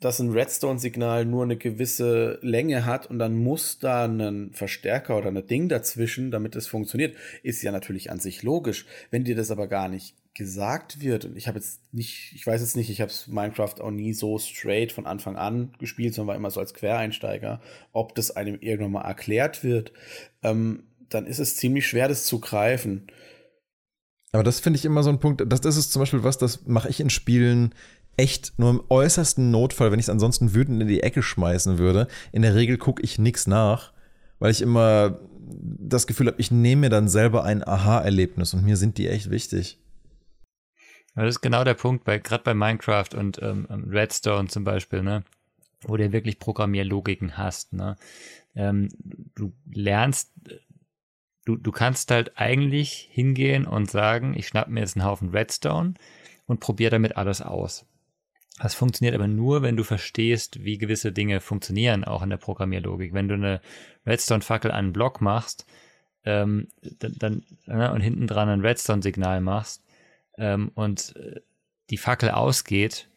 dass ein Redstone-Signal nur eine gewisse Länge hat und dann muss da ein Verstärker oder ein Ding dazwischen, damit es funktioniert, ist ja natürlich an sich logisch. Wenn dir das aber gar nicht gesagt wird, und ich habe jetzt nicht, ich weiß jetzt nicht, ich habe Minecraft auch nie so straight von Anfang an gespielt, sondern war immer so als Quereinsteiger, ob das einem irgendwann mal erklärt wird, ähm, dann ist es ziemlich schwer, das zu greifen. Aber das finde ich immer so ein Punkt, das, das ist zum Beispiel was, das mache ich in Spielen echt nur im äußersten Notfall, wenn ich es ansonsten wütend in die Ecke schmeißen würde. In der Regel gucke ich nichts nach, weil ich immer das Gefühl habe, ich nehme mir dann selber ein Aha-Erlebnis und mir sind die echt wichtig. Das ist genau der Punkt, bei, gerade bei Minecraft und ähm, Redstone zum Beispiel, ne? wo du wirklich Programmierlogiken hast. Ne? Ähm, du lernst, du, du kannst halt eigentlich hingehen und sagen, ich schnapp mir jetzt einen Haufen Redstone und probiere damit alles aus. Das funktioniert aber nur, wenn du verstehst, wie gewisse Dinge funktionieren, auch in der Programmierlogik. Wenn du eine Redstone-Fackel an einen Block machst, ähm, dann, dann ne, und hinten dran ein Redstone-Signal machst ähm, und äh, die Fackel ausgeht,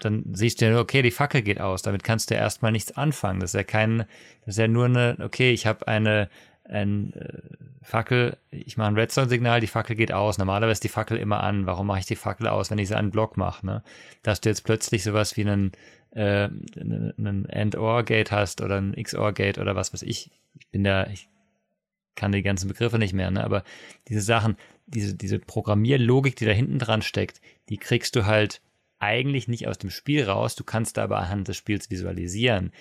dann siehst du ja nur, okay, die Fackel geht aus. Damit kannst du ja erstmal nichts anfangen. Das ist ja kein, das ist ja nur eine, okay, ich habe eine ein äh, Fackel, ich mache ein Redstone-Signal, die Fackel geht aus. Normalerweise ist die Fackel immer an. Warum mache ich die Fackel aus, wenn ich sie an einen Block mache? Ne? Dass du jetzt plötzlich sowas wie einen, äh, einen AND-OR-Gate hast oder ein XOR-Gate oder was weiß ich. Ich bin da, ich kann die ganzen Begriffe nicht mehr, ne? aber diese Sachen, diese, diese Programmierlogik, die da hinten dran steckt, die kriegst du halt eigentlich nicht aus dem Spiel raus. Du kannst da aber anhand des Spiels visualisieren.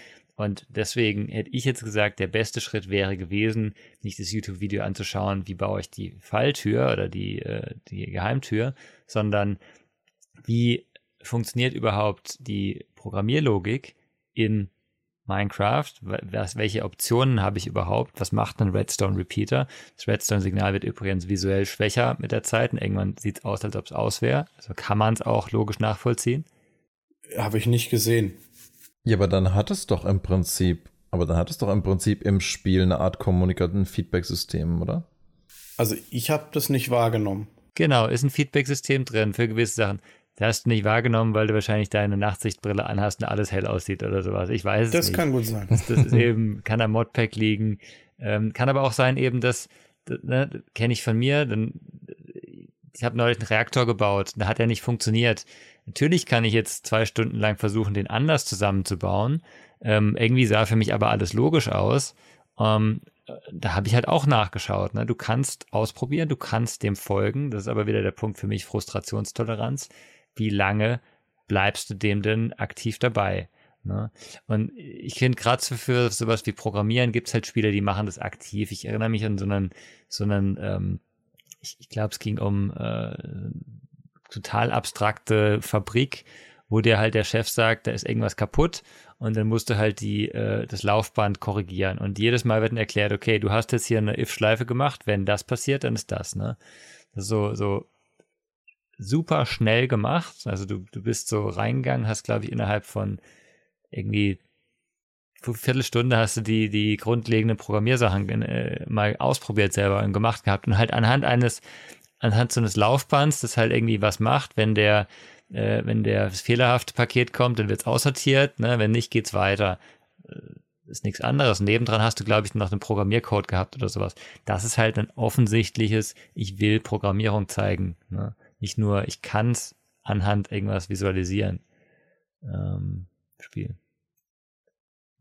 Und deswegen hätte ich jetzt gesagt, der beste Schritt wäre gewesen, nicht das YouTube-Video anzuschauen, wie baue ich die Falltür oder die, äh, die Geheimtür, sondern wie funktioniert überhaupt die Programmierlogik in Minecraft? Was, welche Optionen habe ich überhaupt? Was macht ein Redstone Repeater? Das Redstone-Signal wird übrigens visuell schwächer mit der Zeit und irgendwann sieht es aus, als ob es aus wäre. Also kann man es auch logisch nachvollziehen. Habe ich nicht gesehen. Ja, aber dann hat es doch im Prinzip, aber dann hat es doch im Prinzip im Spiel eine Art Kommunikation, Feedback-System, oder? Also ich habe das nicht wahrgenommen. Genau, ist ein Feedback-System drin für gewisse Sachen. Das hast du nicht wahrgenommen, weil du wahrscheinlich deine Nachtsichtbrille anhast und alles hell aussieht oder sowas. Ich weiß es das nicht. Das kann gut sein. Das, das ist eben, kann am Modpack liegen. Ähm, kann aber auch sein eben, dass, das, ne, kenne ich von mir, dann, ich habe neulich einen Reaktor gebaut, da hat er nicht funktioniert. Natürlich kann ich jetzt zwei Stunden lang versuchen, den anders zusammenzubauen. Ähm, irgendwie sah für mich aber alles logisch aus. Ähm, da habe ich halt auch nachgeschaut. Ne? Du kannst ausprobieren, du kannst dem folgen. Das ist aber wieder der Punkt für mich, Frustrationstoleranz. Wie lange bleibst du dem denn aktiv dabei? Ne? Und ich finde, gerade für sowas wie Programmieren gibt es halt Spieler, die machen das aktiv. Ich erinnere mich an so einen, so einen ähm, ich, ich glaube, es ging um äh, total abstrakte Fabrik, wo dir halt der Chef sagt, da ist irgendwas kaputt und dann musst du halt die, äh, das Laufband korrigieren. Und jedes Mal wird dann erklärt, okay, du hast jetzt hier eine if-Schleife gemacht, wenn das passiert, dann ist das, ne? Das ist so, so super schnell gemacht. Also du, du bist so reingegangen, hast, glaube ich, innerhalb von irgendwie Viertelstunde hast du die, die grundlegenden Programmiersachen äh, mal ausprobiert selber und gemacht gehabt und halt anhand eines, anhand so eines Laufbands, das halt irgendwie was macht, wenn der, äh, wenn der fehlerhafte Paket kommt, dann wird's aussortiert, ne? wenn nicht, geht's weiter. Äh, ist nichts anderes. Nebendran hast du, glaube ich, noch einen Programmiercode gehabt oder sowas. Das ist halt ein offensichtliches, ich will Programmierung zeigen. Ne? Nicht nur, ich kann's anhand irgendwas visualisieren. Ähm, Spiel.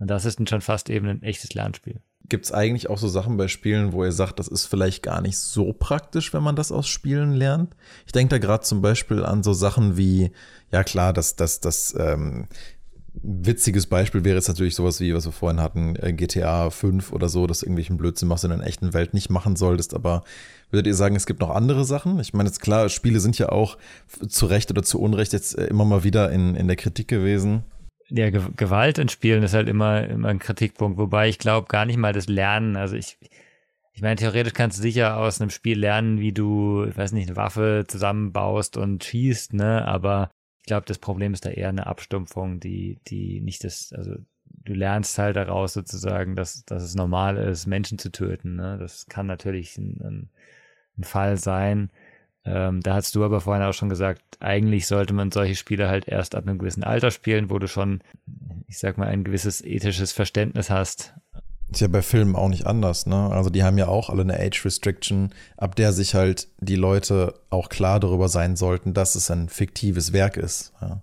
Und das ist dann schon fast eben ein echtes Lernspiel. Gibt es eigentlich auch so Sachen bei Spielen, wo ihr sagt, das ist vielleicht gar nicht so praktisch, wenn man das aus Spielen lernt? Ich denke da gerade zum Beispiel an so Sachen wie, ja klar, das, das, das ähm, witziges Beispiel wäre jetzt natürlich sowas wie, was wir vorhin hatten, äh, GTA 5 oder so, dass du irgendwelchen Blödsinn machst in der echten Welt nicht machen solltest, aber würdet ihr sagen, es gibt noch andere Sachen? Ich meine, jetzt klar, Spiele sind ja auch zu Recht oder zu Unrecht jetzt äh, immer mal wieder in, in der Kritik gewesen ja, Ge Gewalt in Spielen ist halt immer, immer ein Kritikpunkt, wobei ich glaube gar nicht mal das Lernen. Also ich, ich meine, theoretisch kannst du sicher aus einem Spiel lernen, wie du, ich weiß nicht, eine Waffe zusammenbaust und schießt, ne? Aber ich glaube, das Problem ist da eher eine Abstumpfung, die, die nicht das, also du lernst halt daraus sozusagen, dass, dass es normal ist, Menschen zu töten. Ne? Das kann natürlich ein, ein, ein Fall sein. Ähm, da hast du aber vorhin auch schon gesagt, eigentlich sollte man solche Spiele halt erst ab einem gewissen Alter spielen, wo du schon, ich sag mal, ein gewisses ethisches Verständnis hast. Ist ja bei Filmen auch nicht anders, ne? Also die haben ja auch alle eine Age Restriction, ab der sich halt die Leute auch klar darüber sein sollten, dass es ein fiktives Werk ist. Ja?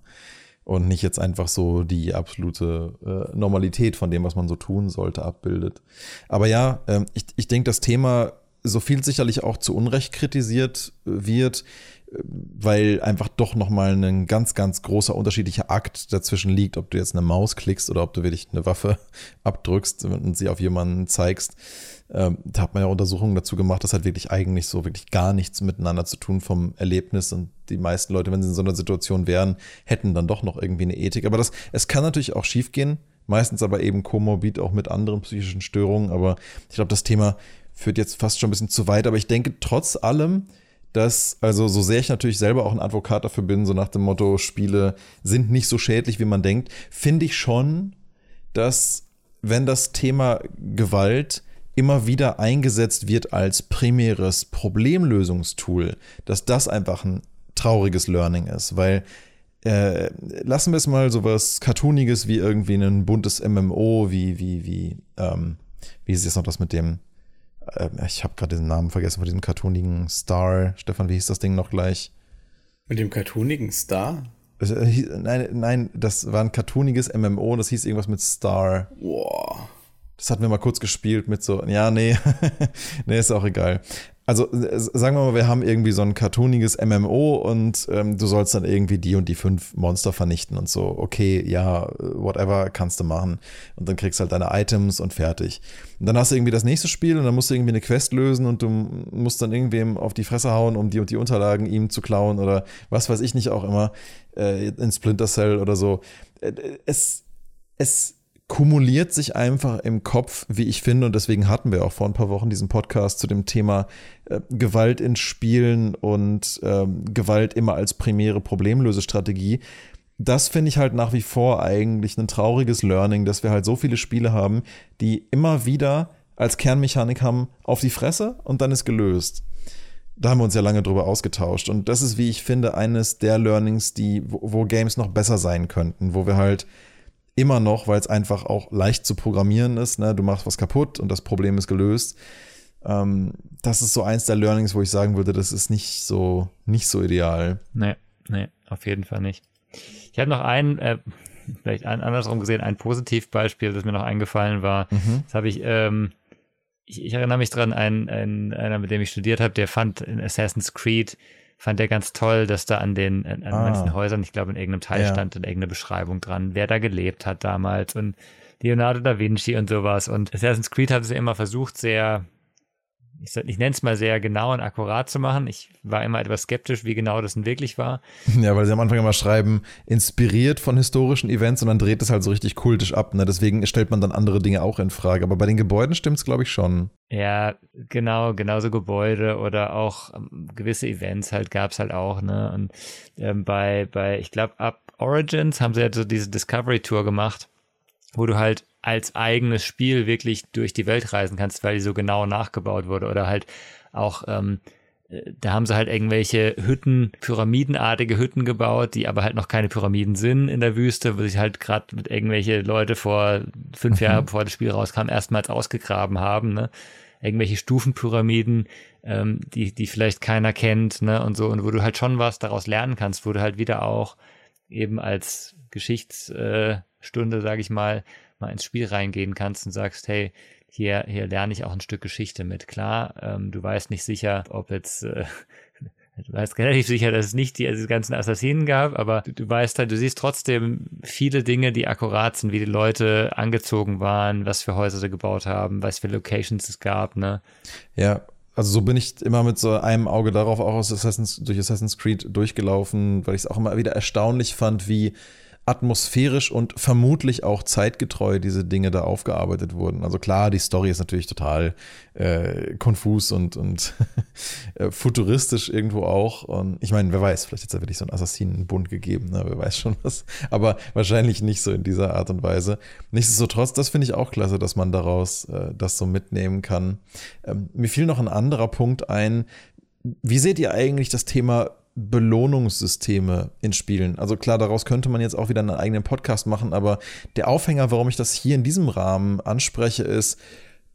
Und nicht jetzt einfach so die absolute äh, Normalität von dem, was man so tun sollte, abbildet. Aber ja, ähm, ich, ich denke, das Thema so viel sicherlich auch zu Unrecht kritisiert wird, weil einfach doch nochmal ein ganz, ganz großer unterschiedlicher Akt dazwischen liegt, ob du jetzt eine Maus klickst oder ob du wirklich eine Waffe <laughs> abdrückst und sie auf jemanden zeigst. Ähm, da hat man ja Untersuchungen dazu gemacht, das hat wirklich eigentlich so wirklich gar nichts miteinander zu tun vom Erlebnis und die meisten Leute, wenn sie in so einer Situation wären, hätten dann doch noch irgendwie eine Ethik. Aber das, es kann natürlich auch schiefgehen, meistens aber eben komorbid auch mit anderen psychischen Störungen. Aber ich glaube, das Thema führt jetzt fast schon ein bisschen zu weit, aber ich denke trotz allem, dass, also so sehr ich natürlich selber auch ein Advokat dafür bin, so nach dem Motto, Spiele sind nicht so schädlich, wie man denkt, finde ich schon, dass wenn das Thema Gewalt immer wieder eingesetzt wird als primäres Problemlösungstool, dass das einfach ein trauriges Learning ist, weil äh, lassen wir es mal so was Cartooniges wie irgendwie ein buntes MMO, wie, wie, wie, ähm, wie ist jetzt noch das mit dem ich habe gerade den Namen vergessen von diesem cartoonigen Star. Stefan, wie hieß das Ding noch gleich? Mit dem cartoonigen Star? Äh, nein, nein, das war ein cartooniges MMO, das hieß irgendwas mit Star. Boah. Das hatten wir mal kurz gespielt mit so, ja, nee, <laughs> nee, ist auch egal. Also sagen wir mal, wir haben irgendwie so ein cartooniges MMO und ähm, du sollst dann irgendwie die und die fünf Monster vernichten und so. Okay, ja, whatever, kannst du machen. Und dann kriegst du halt deine Items und fertig. Und dann hast du irgendwie das nächste Spiel und dann musst du irgendwie eine Quest lösen und du musst dann irgendwem auf die Fresse hauen, um die und die Unterlagen ihm zu klauen oder was weiß ich nicht auch immer äh, in Splinter Cell oder so. Äh, es, es kumuliert sich einfach im Kopf, wie ich finde, und deswegen hatten wir auch vor ein paar Wochen diesen Podcast zu dem Thema äh, Gewalt in Spielen und ähm, Gewalt immer als primäre Problemlösestrategie. Das finde ich halt nach wie vor eigentlich ein trauriges Learning, dass wir halt so viele Spiele haben, die immer wieder als Kernmechanik haben, auf die Fresse und dann ist gelöst. Da haben wir uns ja lange drüber ausgetauscht. Und das ist, wie ich finde, eines der Learnings, die, wo, wo Games noch besser sein könnten, wo wir halt immer noch, weil es einfach auch leicht zu programmieren ist. Ne? Du machst was kaputt und das Problem ist gelöst. Ähm, das ist so eins der Learnings, wo ich sagen würde, das ist nicht so, nicht so ideal. Nee, nee, auf jeden Fall nicht. Ich habe noch einen, äh, vielleicht ein, andersrum gesehen, ein Positivbeispiel, das mir noch eingefallen war. Mhm. Das habe ich, ähm, ich, ich, erinnere mich dran, ein, ein, einer, mit dem ich studiert habe, der fand in Assassin's Creed fand er ganz toll, dass da an den an, an ah. manchen Häusern, ich glaube in irgendeinem Teil ja. stand in irgendeine Beschreibung dran, wer da gelebt hat damals und Leonardo da Vinci und sowas. Und Assassin's Creed hat es ja immer versucht, sehr ich, ich nenne es mal sehr genau und akkurat zu machen. Ich war immer etwas skeptisch, wie genau das denn wirklich war. <laughs> Ja, weil sie am Anfang immer schreiben, inspiriert von historischen Events und dann dreht es halt so richtig kultisch ab. Ne? Deswegen stellt man dann andere Dinge auch in Frage. Aber bei den Gebäuden stimmt es, glaube ich, schon. Ja, genau, genauso Gebäude oder auch ähm, gewisse Events halt gab es halt auch. Ne? Und ähm, bei, bei, ich glaube, ab Origins haben sie ja so diese Discovery Tour gemacht, wo du halt als eigenes Spiel wirklich durch die Welt reisen kannst, weil die so genau nachgebaut wurde. Oder halt auch, ähm, äh, da haben sie halt irgendwelche Hütten, pyramidenartige Hütten gebaut, die aber halt noch keine Pyramiden sind in der Wüste, wo sich halt gerade mit irgendwelche Leute vor fünf mhm. Jahren, bevor das Spiel rauskam, erstmals ausgegraben haben, ne? Irgendwelche Stufenpyramiden, ähm, die, die vielleicht keiner kennt, ne? Und so, und wo du halt schon was daraus lernen kannst, wo du halt wieder auch eben als Geschichtsstunde, äh, sage ich mal, mal ins Spiel reingehen kannst und sagst, hey, hier, hier lerne ich auch ein Stück Geschichte mit. Klar, ähm, du weißt nicht sicher, ob jetzt, äh, <laughs> du weißt relativ sicher, dass es nicht die, also ganzen Assassinen gab, aber du, du, weißt halt, du siehst trotzdem viele Dinge, die akkurat sind, wie die Leute angezogen waren, was für Häuser sie gebaut haben, was für Locations es gab, ne? Ja, also so bin ich immer mit so einem Auge darauf auch aus Assassin's, durch Assassin's Creed durchgelaufen, weil ich es auch immer wieder erstaunlich fand, wie atmosphärisch und vermutlich auch zeitgetreu diese Dinge da aufgearbeitet wurden. Also klar, die Story ist natürlich total äh, konfus und, und <laughs> äh, futuristisch irgendwo auch. Und ich meine, wer weiß, vielleicht hat es ja wirklich so einen Assassinenbund gegeben, ne? wer weiß schon <laughs> was. Aber wahrscheinlich nicht so in dieser Art und Weise. Nichtsdestotrotz, das finde ich auch klasse, dass man daraus äh, das so mitnehmen kann. Ähm, mir fiel noch ein anderer Punkt ein. Wie seht ihr eigentlich das Thema Belohnungssysteme in Spielen. Also klar, daraus könnte man jetzt auch wieder einen eigenen Podcast machen, aber der Aufhänger, warum ich das hier in diesem Rahmen anspreche, ist,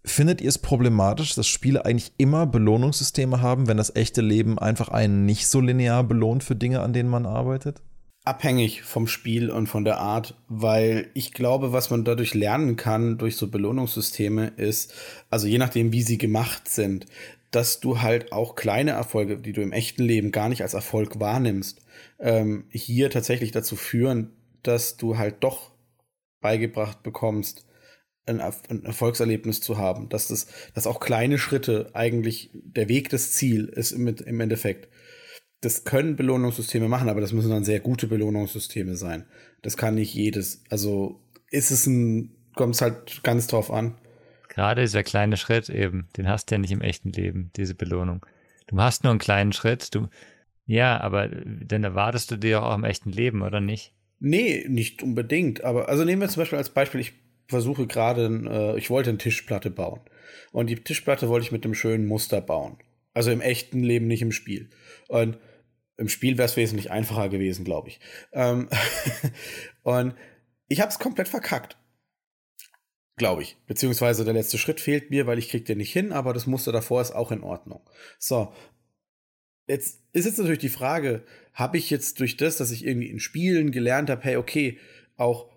findet ihr es problematisch, dass Spiele eigentlich immer Belohnungssysteme haben, wenn das echte Leben einfach einen nicht so linear belohnt für Dinge, an denen man arbeitet? Abhängig vom Spiel und von der Art, weil ich glaube, was man dadurch lernen kann durch so Belohnungssysteme ist, also je nachdem, wie sie gemacht sind, dass du halt auch kleine Erfolge, die du im echten Leben gar nicht als Erfolg wahrnimmst, ähm, hier tatsächlich dazu führen, dass du halt doch beigebracht bekommst, ein, ein, Erfolgserlebnis zu haben, dass das, dass auch kleine Schritte eigentlich der Weg des Ziel ist im, im Endeffekt. Das können Belohnungssysteme machen, aber das müssen dann sehr gute Belohnungssysteme sein. Das kann nicht jedes. Also ist es ein, kommt es halt ganz drauf an. Gerade dieser kleine Schritt eben, den hast du ja nicht im echten Leben, diese Belohnung. Du hast nur einen kleinen Schritt, du, ja, aber dann erwartest du dir auch im echten Leben, oder nicht? Nee, nicht unbedingt. Aber also nehmen wir zum Beispiel als Beispiel, ich versuche gerade, äh, ich wollte eine Tischplatte bauen. Und die Tischplatte wollte ich mit einem schönen Muster bauen. Also im echten Leben, nicht im Spiel. Und im Spiel wäre es wesentlich einfacher gewesen, glaube ich. Ähm <laughs> und ich habe es komplett verkackt. Glaube ich. Beziehungsweise der letzte Schritt fehlt mir, weil ich krieg den nicht hin, aber das Muster davor ist auch in Ordnung. So. Jetzt ist jetzt natürlich die Frage, habe ich jetzt durch das, dass ich irgendwie in Spielen gelernt habe, hey, okay, auch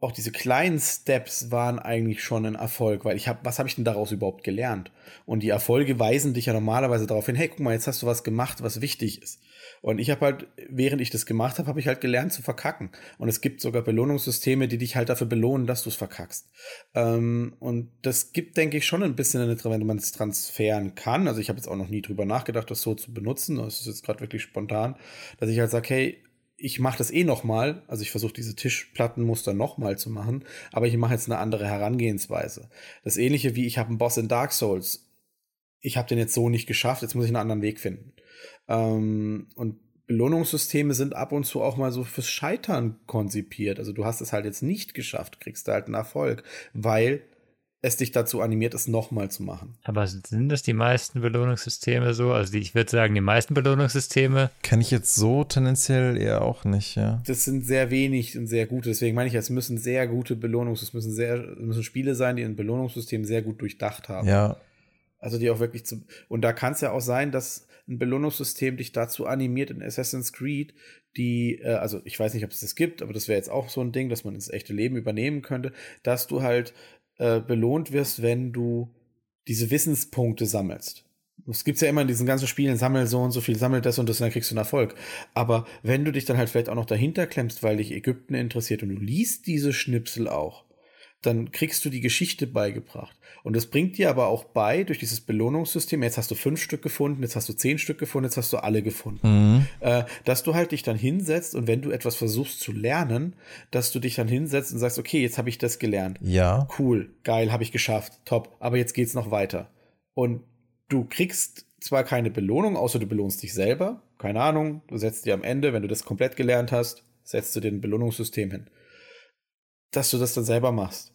auch diese kleinen Steps waren eigentlich schon ein Erfolg, weil ich habe, was habe ich denn daraus überhaupt gelernt? Und die Erfolge weisen dich ja normalerweise darauf hin, hey, guck mal, jetzt hast du was gemacht, was wichtig ist. Und ich habe halt, während ich das gemacht habe, habe ich halt gelernt zu verkacken. Und es gibt sogar Belohnungssysteme, die dich halt dafür belohnen, dass du es verkackst. Ähm, und das gibt, denke ich, schon ein bisschen eine, wenn man es transferen kann. Also ich habe jetzt auch noch nie drüber nachgedacht, das so zu benutzen. Das ist jetzt gerade wirklich spontan, dass ich halt sage, hey, ich mache das eh noch mal, also ich versuche diese Tischplattenmuster noch mal zu machen, aber ich mache jetzt eine andere Herangehensweise. Das ähnliche wie ich habe einen Boss in Dark Souls. Ich habe den jetzt so nicht geschafft, jetzt muss ich einen anderen Weg finden. Ähm, und Belohnungssysteme sind ab und zu auch mal so fürs Scheitern konzipiert. Also du hast es halt jetzt nicht geschafft, kriegst du halt einen Erfolg, weil es dich dazu animiert, es nochmal zu machen. Aber sind das die meisten Belohnungssysteme so? Also die, ich würde sagen, die meisten Belohnungssysteme. Kenne ich jetzt so tendenziell eher auch nicht, ja. Das sind sehr wenig und sehr gute. Deswegen meine ich, es müssen sehr gute Belohnungs, es müssen sehr, es müssen Spiele sein, die ein Belohnungssystem sehr gut durchdacht haben. Ja. Also die auch wirklich zu. Und da kann es ja auch sein, dass ein Belohnungssystem dich dazu animiert in Assassin's Creed, die, äh, also ich weiß nicht, ob es das gibt, aber das wäre jetzt auch so ein Ding, dass man ins echte Leben übernehmen könnte, dass du halt äh, belohnt wirst, wenn du diese Wissenspunkte sammelst. Es gibt ja immer in diesen ganzen Spielen, sammel so und so viel, sammel das und das und dann kriegst du einen Erfolg. Aber wenn du dich dann halt vielleicht auch noch dahinter klemmst, weil dich Ägypten interessiert und du liest diese Schnipsel auch, dann kriegst du die Geschichte beigebracht. Und das bringt dir aber auch bei, durch dieses Belohnungssystem, jetzt hast du fünf Stück gefunden, jetzt hast du zehn Stück gefunden, jetzt hast du alle gefunden. Mhm. Äh, dass du halt dich dann hinsetzt und wenn du etwas versuchst zu lernen, dass du dich dann hinsetzt und sagst, okay, jetzt habe ich das gelernt. Ja. Cool, geil, habe ich geschafft, top, aber jetzt geht's noch weiter. Und du kriegst zwar keine Belohnung, außer du belohnst dich selber. Keine Ahnung, du setzt dir am Ende, wenn du das komplett gelernt hast, setzt du dir ein Belohnungssystem hin dass du das dann selber machst.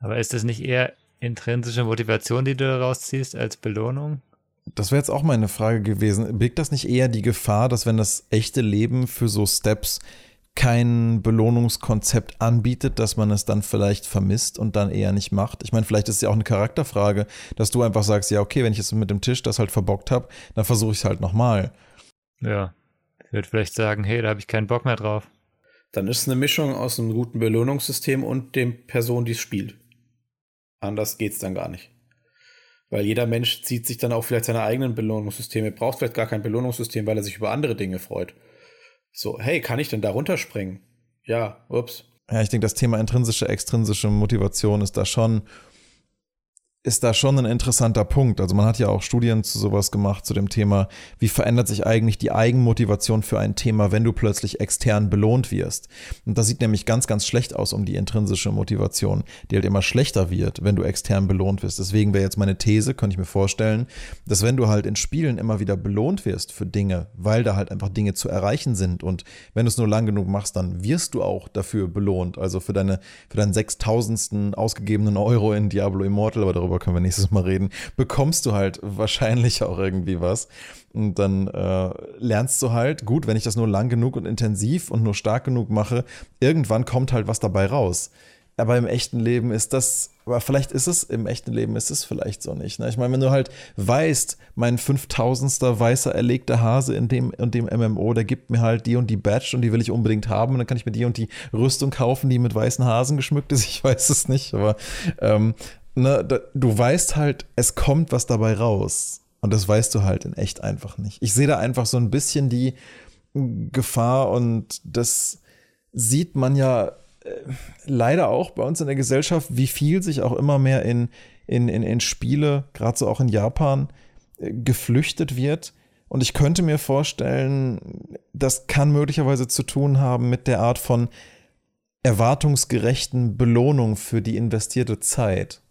Aber ist das nicht eher intrinsische Motivation, die du daraus ziehst, als Belohnung? Das wäre jetzt auch meine Frage gewesen. Birgt das nicht eher die Gefahr, dass wenn das echte Leben für so Steps kein Belohnungskonzept anbietet, dass man es dann vielleicht vermisst und dann eher nicht macht. Ich meine, vielleicht ist es ja auch eine Charakterfrage, dass du einfach sagst, ja, okay, wenn ich jetzt mit dem Tisch das halt verbockt habe, dann versuche ich es halt nochmal. Ja, ich würde vielleicht sagen, hey, da habe ich keinen Bock mehr drauf. Dann ist es eine Mischung aus einem guten Belohnungssystem und dem Person, die es spielt. Anders geht es dann gar nicht. Weil jeder Mensch zieht sich dann auch vielleicht seine eigenen Belohnungssysteme, braucht vielleicht gar kein Belohnungssystem, weil er sich über andere Dinge freut. So, hey, kann ich denn da runterspringen? Ja, ups. Ja, ich denke, das Thema intrinsische, extrinsische Motivation ist da schon ist da schon ein interessanter Punkt. Also man hat ja auch Studien zu sowas gemacht, zu dem Thema, wie verändert sich eigentlich die Eigenmotivation für ein Thema, wenn du plötzlich extern belohnt wirst. Und das sieht nämlich ganz, ganz schlecht aus um die intrinsische Motivation, die halt immer schlechter wird, wenn du extern belohnt wirst. Deswegen wäre jetzt meine These, könnte ich mir vorstellen, dass wenn du halt in Spielen immer wieder belohnt wirst für Dinge, weil da halt einfach Dinge zu erreichen sind und wenn du es nur lang genug machst, dann wirst du auch dafür belohnt. Also für deine, für deinen sechstausendsten ausgegebenen Euro in Diablo Immortal, aber darüber darüber können wir nächstes Mal reden, bekommst du halt wahrscheinlich auch irgendwie was. Und dann äh, lernst du halt, gut, wenn ich das nur lang genug und intensiv und nur stark genug mache, irgendwann kommt halt was dabei raus. Aber im echten Leben ist das, aber vielleicht ist es, im echten Leben ist es vielleicht so nicht. Ne? Ich meine, wenn du halt weißt, mein 5000. weißer erlegter Hase in dem und dem MMO, der gibt mir halt die und die Badge und die will ich unbedingt haben und dann kann ich mir die und die Rüstung kaufen, die mit weißen Hasen geschmückt ist. Ich weiß es nicht, aber ähm, ne, da, du weißt halt, es kommt was dabei raus. Und das weißt du halt in echt einfach nicht. Ich sehe da einfach so ein bisschen die Gefahr und das sieht man ja äh, leider auch bei uns in der Gesellschaft, wie viel sich auch immer mehr in, in, in, in Spiele, gerade so auch in Japan, äh, geflüchtet wird. Und ich könnte mir vorstellen, das kann möglicherweise zu tun haben mit der Art von erwartungsgerechten Belohnung für die investierte Zeit.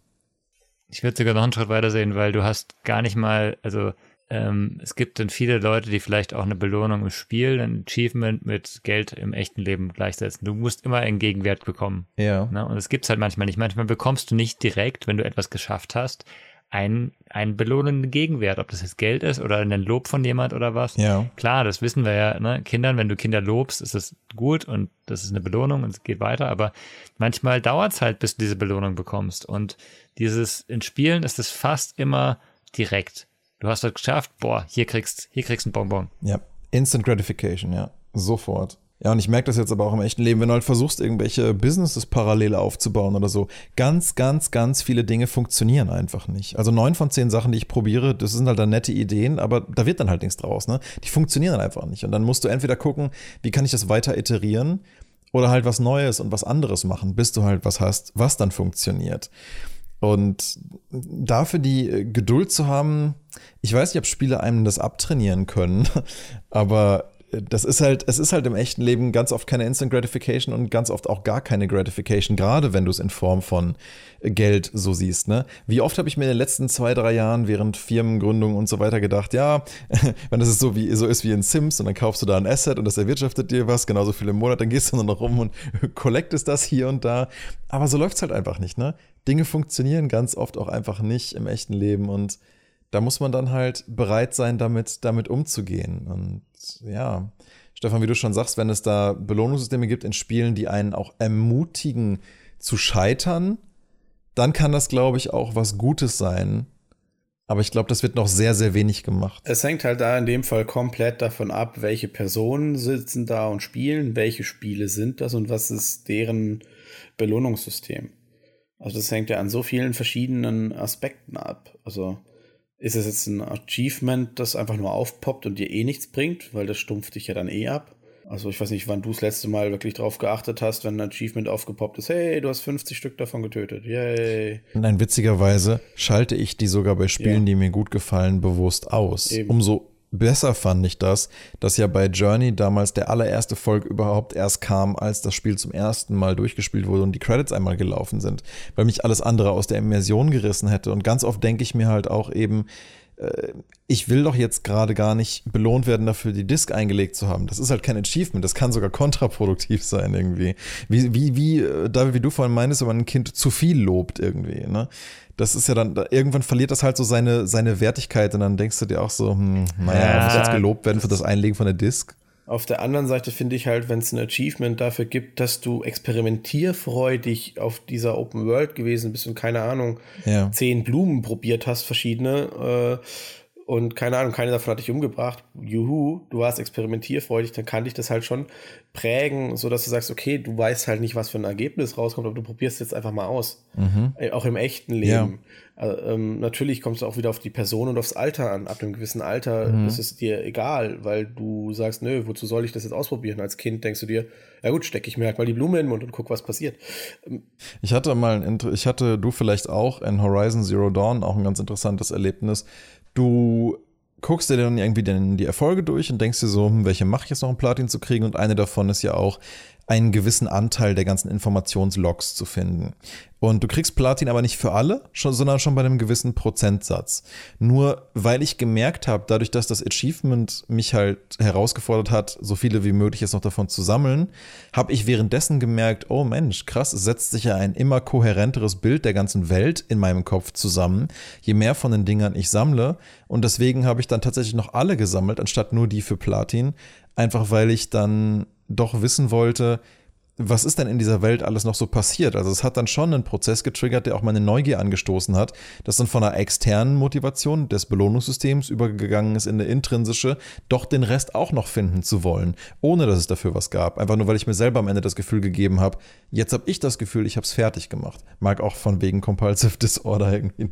Ich würde sogar noch einen Schritt weiter sehen, weil du hast gar nicht mal, also ähm, es gibt dann viele Leute, die vielleicht auch eine Belohnung im Spiel, ein Achievement mit Geld im echten Leben gleichsetzen. Du musst immer einen Gegenwert bekommen. Ja. Ne? Und das gibt's halt manchmal nicht. Manchmal bekommst du nicht direkt, wenn du etwas geschafft hast, einen, einen belohnenden Gegenwert, ob das jetzt Geld ist oder ein Lob von jemand oder was. Ja. Klar, das wissen wir ja, ne? Kindern, wenn du Kinder lobst, ist es gut und das ist eine Belohnung und es geht weiter, aber manchmal dauert's halt, bis du diese Belohnung bekommst. Und dieses, in Spielen ist es fast immer direkt. Du hast das geschafft, boah, hier kriegst, hier kriegst ein Bonbon. Ja. Instant Gratification, ja. Sofort. Ja, und ich merke das jetzt aber auch im echten Leben, wenn du halt versuchst, irgendwelche Businesses parallel aufzubauen oder so. Ganz, ganz, ganz viele Dinge funktionieren einfach nicht. Also neun von zehn Sachen, die ich probiere, das sind halt dann nette Ideen, aber da wird dann halt nichts draus, ne? Die funktionieren dann einfach nicht. Und dann musst du entweder gucken, wie kann ich das weiter iterieren oder halt was Neues und was anderes machen, bis du halt was hast, was dann funktioniert. Und dafür die Geduld zu haben, ich weiß nicht, ob Spiele einem das abtrainieren können, <laughs> aber das ist halt, es ist halt im echten Leben ganz oft keine Instant Gratification und ganz oft auch gar keine Gratification, gerade wenn du es in Form von Geld so siehst. Ne? Wie oft habe ich mir in den letzten zwei, drei Jahren während Firmengründung und so weiter gedacht, ja, <laughs> wenn das so, wie, so ist wie in Sims und dann kaufst du da ein Asset und das erwirtschaftet dir was, genauso viel im Monat, dann gehst du <laughs> nur noch rum und <laughs> collectest das hier und da. Aber so läuft es halt einfach nicht. Ne? Dinge funktionieren ganz oft auch einfach nicht im echten Leben und da muss man dann halt bereit sein, damit, damit umzugehen. Und ja, Stefan, wie du schon sagst, wenn es da Belohnungssysteme gibt in Spielen, die einen auch ermutigen zu scheitern, dann kann das, glaube ich, auch was Gutes sein. Aber ich glaube, das wird noch sehr, sehr wenig gemacht. Es hängt halt da in dem Fall komplett davon ab, welche Personen sitzen da und spielen, welche Spiele sind das und was ist deren Belohnungssystem. Also das hängt ja an so vielen verschiedenen Aspekten ab. Also ist es jetzt ein Achievement, das einfach nur aufpoppt und dir eh nichts bringt, weil das stumpft dich ja dann eh ab? Also ich weiß nicht, wann du das letzte Mal wirklich drauf geachtet hast, wenn ein Achievement aufgepoppt ist, hey, du hast 50 Stück davon getötet, yay. Nein, witzigerweise schalte ich die sogar bei Spielen, ja. die mir gut gefallen, bewusst aus. Eben. Umso besser fand ich das, dass ja bei Journey damals der allererste Folge überhaupt erst kam, als das Spiel zum ersten Mal durchgespielt wurde und die Credits einmal gelaufen sind, weil mich alles andere aus der Immersion gerissen hätte. Und ganz oft denke ich mir halt auch eben, ich will doch jetzt gerade gar nicht belohnt werden dafür, die Disk eingelegt zu haben. Das ist halt kein Achievement, das kann sogar kontraproduktiv sein irgendwie. Wie, wie, wie, äh, David, wie du vorhin meinst, wenn man ein Kind zu viel lobt irgendwie, ne? Das ist ja dann, irgendwann verliert das halt so seine, seine Wertigkeit und dann denkst du dir auch so, hm, naja, ja, muss jetzt gelobt werden für das Einlegen von der Disk. Auf der anderen Seite finde ich halt, wenn es ein Achievement dafür gibt, dass du experimentierfreudig auf dieser Open World gewesen bist und keine Ahnung, ja. zehn Blumen probiert hast, verschiedene, äh, und keine Ahnung, keine davon hat dich umgebracht. Juhu, du warst experimentierfreudig, dann kann dich das halt schon prägen, so dass du sagst, okay, du weißt halt nicht, was für ein Ergebnis rauskommt, aber du probierst jetzt einfach mal aus. Mhm. Äh, auch im echten Leben. Ja. Also, ähm, natürlich kommt es auch wieder auf die Person und aufs Alter an. Ab einem gewissen Alter mhm. ist es dir egal, weil du sagst, nö, wozu soll ich das jetzt ausprobieren? Als Kind denkst du dir, ja gut, stecke ich mir halt mal die Blume in den Mund und guck, was passiert. Ähm, ich hatte mal, ein, ich hatte, du vielleicht auch, in Horizon Zero Dawn auch ein ganz interessantes Erlebnis du guckst dir dann irgendwie dann die Erfolge durch und denkst dir so, hm, welche mache ich jetzt noch, um Platin zu kriegen? Und eine davon ist ja auch, einen gewissen Anteil der ganzen Informationslogs zu finden. Und du kriegst Platin aber nicht für alle, schon, sondern schon bei einem gewissen Prozentsatz. Nur weil ich gemerkt habe, dadurch, dass das Achievement mich halt herausgefordert hat, so viele wie möglich jetzt noch davon zu sammeln, habe ich währenddessen gemerkt, oh Mensch, krass, es setzt sich ja ein immer kohärenteres Bild der ganzen Welt in meinem Kopf zusammen, je mehr von den Dingern ich sammle. Und deswegen habe ich dann tatsächlich noch alle gesammelt, anstatt nur die für Platin. Einfach weil ich dann doch wissen wollte, was ist denn in dieser Welt alles noch so passiert? Also es hat dann schon einen Prozess getriggert, der auch meine Neugier angestoßen hat, das dann von einer externen Motivation des Belohnungssystems übergegangen ist in eine intrinsische, doch den Rest auch noch finden zu wollen, ohne dass es dafür was gab. Einfach nur, weil ich mir selber am Ende das Gefühl gegeben habe, jetzt habe ich das Gefühl, ich habe es fertig gemacht. Mag auch von wegen Compulsive <laughs> Disorder irgendwie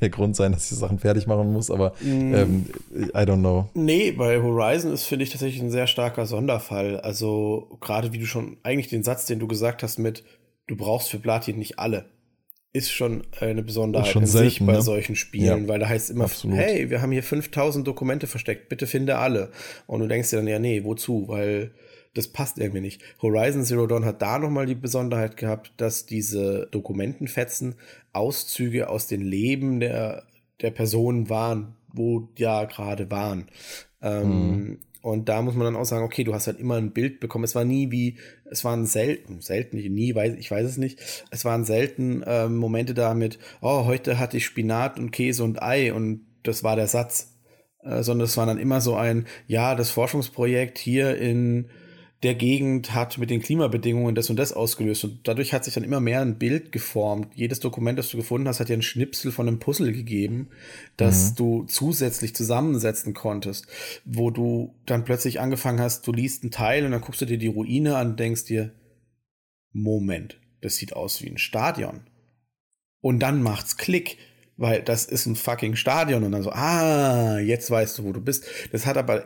der Grund sein, dass ich Sachen fertig machen muss, aber mm. ähm, I don't know. Nee, bei Horizon ist, finde ich, tatsächlich ein sehr starker Sonderfall. Also gerade wie du schon eigentlich eigentlich den Satz, den du gesagt hast mit, du brauchst für Platin nicht alle, ist schon eine Besonderheit schon in selten, sich bei ne? solchen Spielen, ja, weil da heißt immer, absolut. hey, wir haben hier 5000 Dokumente versteckt, bitte finde alle. Und du denkst dir dann, ja, nee, wozu? Weil das passt irgendwie nicht. Horizon Zero Dawn hat da nochmal die Besonderheit gehabt, dass diese Dokumentenfetzen Auszüge aus den Leben der, der Personen waren, wo ja gerade waren. Ähm, mhm. Und da muss man dann auch sagen, okay, du hast halt immer ein Bild bekommen. Es war nie wie, es waren selten, selten, nie, weiß, ich weiß es nicht. Es waren selten äh, Momente damit, oh, heute hatte ich Spinat und Käse und Ei und das war der Satz. Äh, sondern es war dann immer so ein, ja, das Forschungsprojekt hier in der Gegend hat mit den Klimabedingungen das und das ausgelöst. Und dadurch hat sich dann immer mehr ein Bild geformt. Jedes Dokument, das du gefunden hast, hat dir einen Schnipsel von einem Puzzle gegeben, das mhm. du zusätzlich zusammensetzen konntest, wo du dann plötzlich angefangen hast, du liest einen Teil und dann guckst du dir die Ruine an und denkst dir, Moment, das sieht aus wie ein Stadion. Und dann macht's Klick weil das ist ein fucking Stadion und dann so, ah, jetzt weißt du, wo du bist. Das hat aber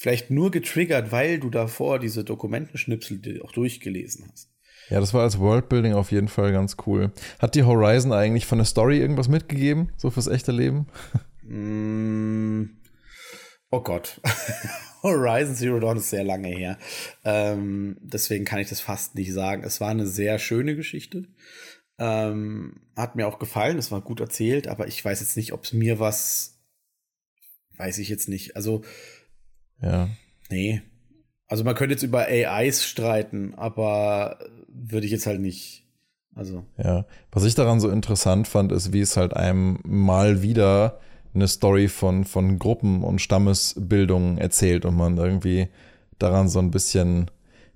vielleicht nur getriggert, weil du davor diese Dokumentenschnipsel auch durchgelesen hast. Ja, das war als Worldbuilding auf jeden Fall ganz cool. Hat die Horizon eigentlich von der Story irgendwas mitgegeben, so fürs echte Leben? Mm, oh Gott. <laughs> Horizon Zero Dawn ist sehr lange her. Ähm, deswegen kann ich das fast nicht sagen. Es war eine sehr schöne Geschichte. Ähm, hat mir auch gefallen, es war gut erzählt, aber ich weiß jetzt nicht, ob es mir was, weiß ich jetzt nicht. Also ja. Nee. Also man könnte jetzt über AIs streiten, aber würde ich jetzt halt nicht. Also. Ja. Was ich daran so interessant fand, ist, wie es halt einem mal wieder eine Story von, von Gruppen und Stammesbildungen erzählt und man irgendwie daran so ein bisschen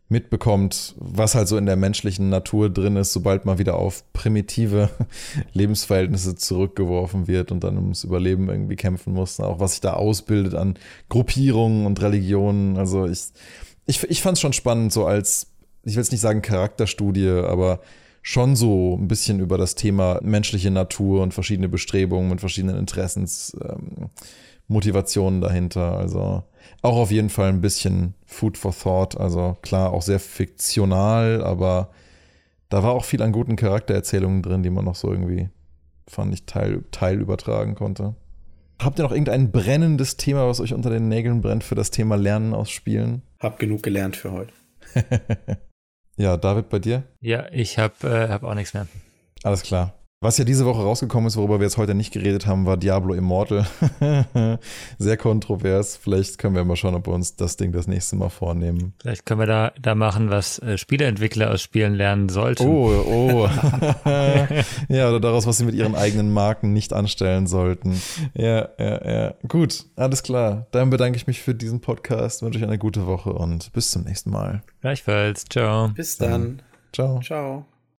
mitbekommt, was halt so in der menschlichen Natur drin ist, sobald man wieder auf primitive <laughs> Lebensverhältnisse zurückgeworfen wird und dann ums Überleben irgendwie kämpfen muss. Auch was sich da ausbildet an Gruppierungen und Religionen. Also ich, ich, ich fand es schon spannend, so als, ich will es nicht sagen Charakterstudie, aber schon so ein bisschen über das Thema menschliche Natur und verschiedene Bestrebungen und verschiedenen Interessensmotivationen ähm, dahinter. Also auch auf jeden Fall ein bisschen Food for Thought. Also klar, auch sehr fiktional, aber da war auch viel an guten Charaktererzählungen drin, die man noch so irgendwie, fand ich, teil, teil übertragen konnte. Habt ihr noch irgendein brennendes Thema, was euch unter den Nägeln brennt für das Thema Lernen aus Spielen? Hab genug gelernt für heute. <laughs> ja, David, bei dir? Ja, ich hab, äh, hab auch nichts mehr. Alles klar. Was ja diese Woche rausgekommen ist, worüber wir jetzt heute nicht geredet haben, war Diablo Immortal. <laughs> Sehr kontrovers. Vielleicht können wir mal schauen, ob wir uns das Ding das nächste Mal vornehmen. Vielleicht können wir da, da machen, was äh, Spieleentwickler aus Spielen lernen sollten. Oh, oh. <laughs> <laughs> ja, oder daraus, was sie mit ihren eigenen Marken nicht anstellen sollten. Ja, ja, ja. Gut, alles klar. Dann bedanke ich mich für diesen Podcast, wünsche euch eine gute Woche und bis zum nächsten Mal. Gleichfalls. Ciao. Bis dann. Ciao. Ciao.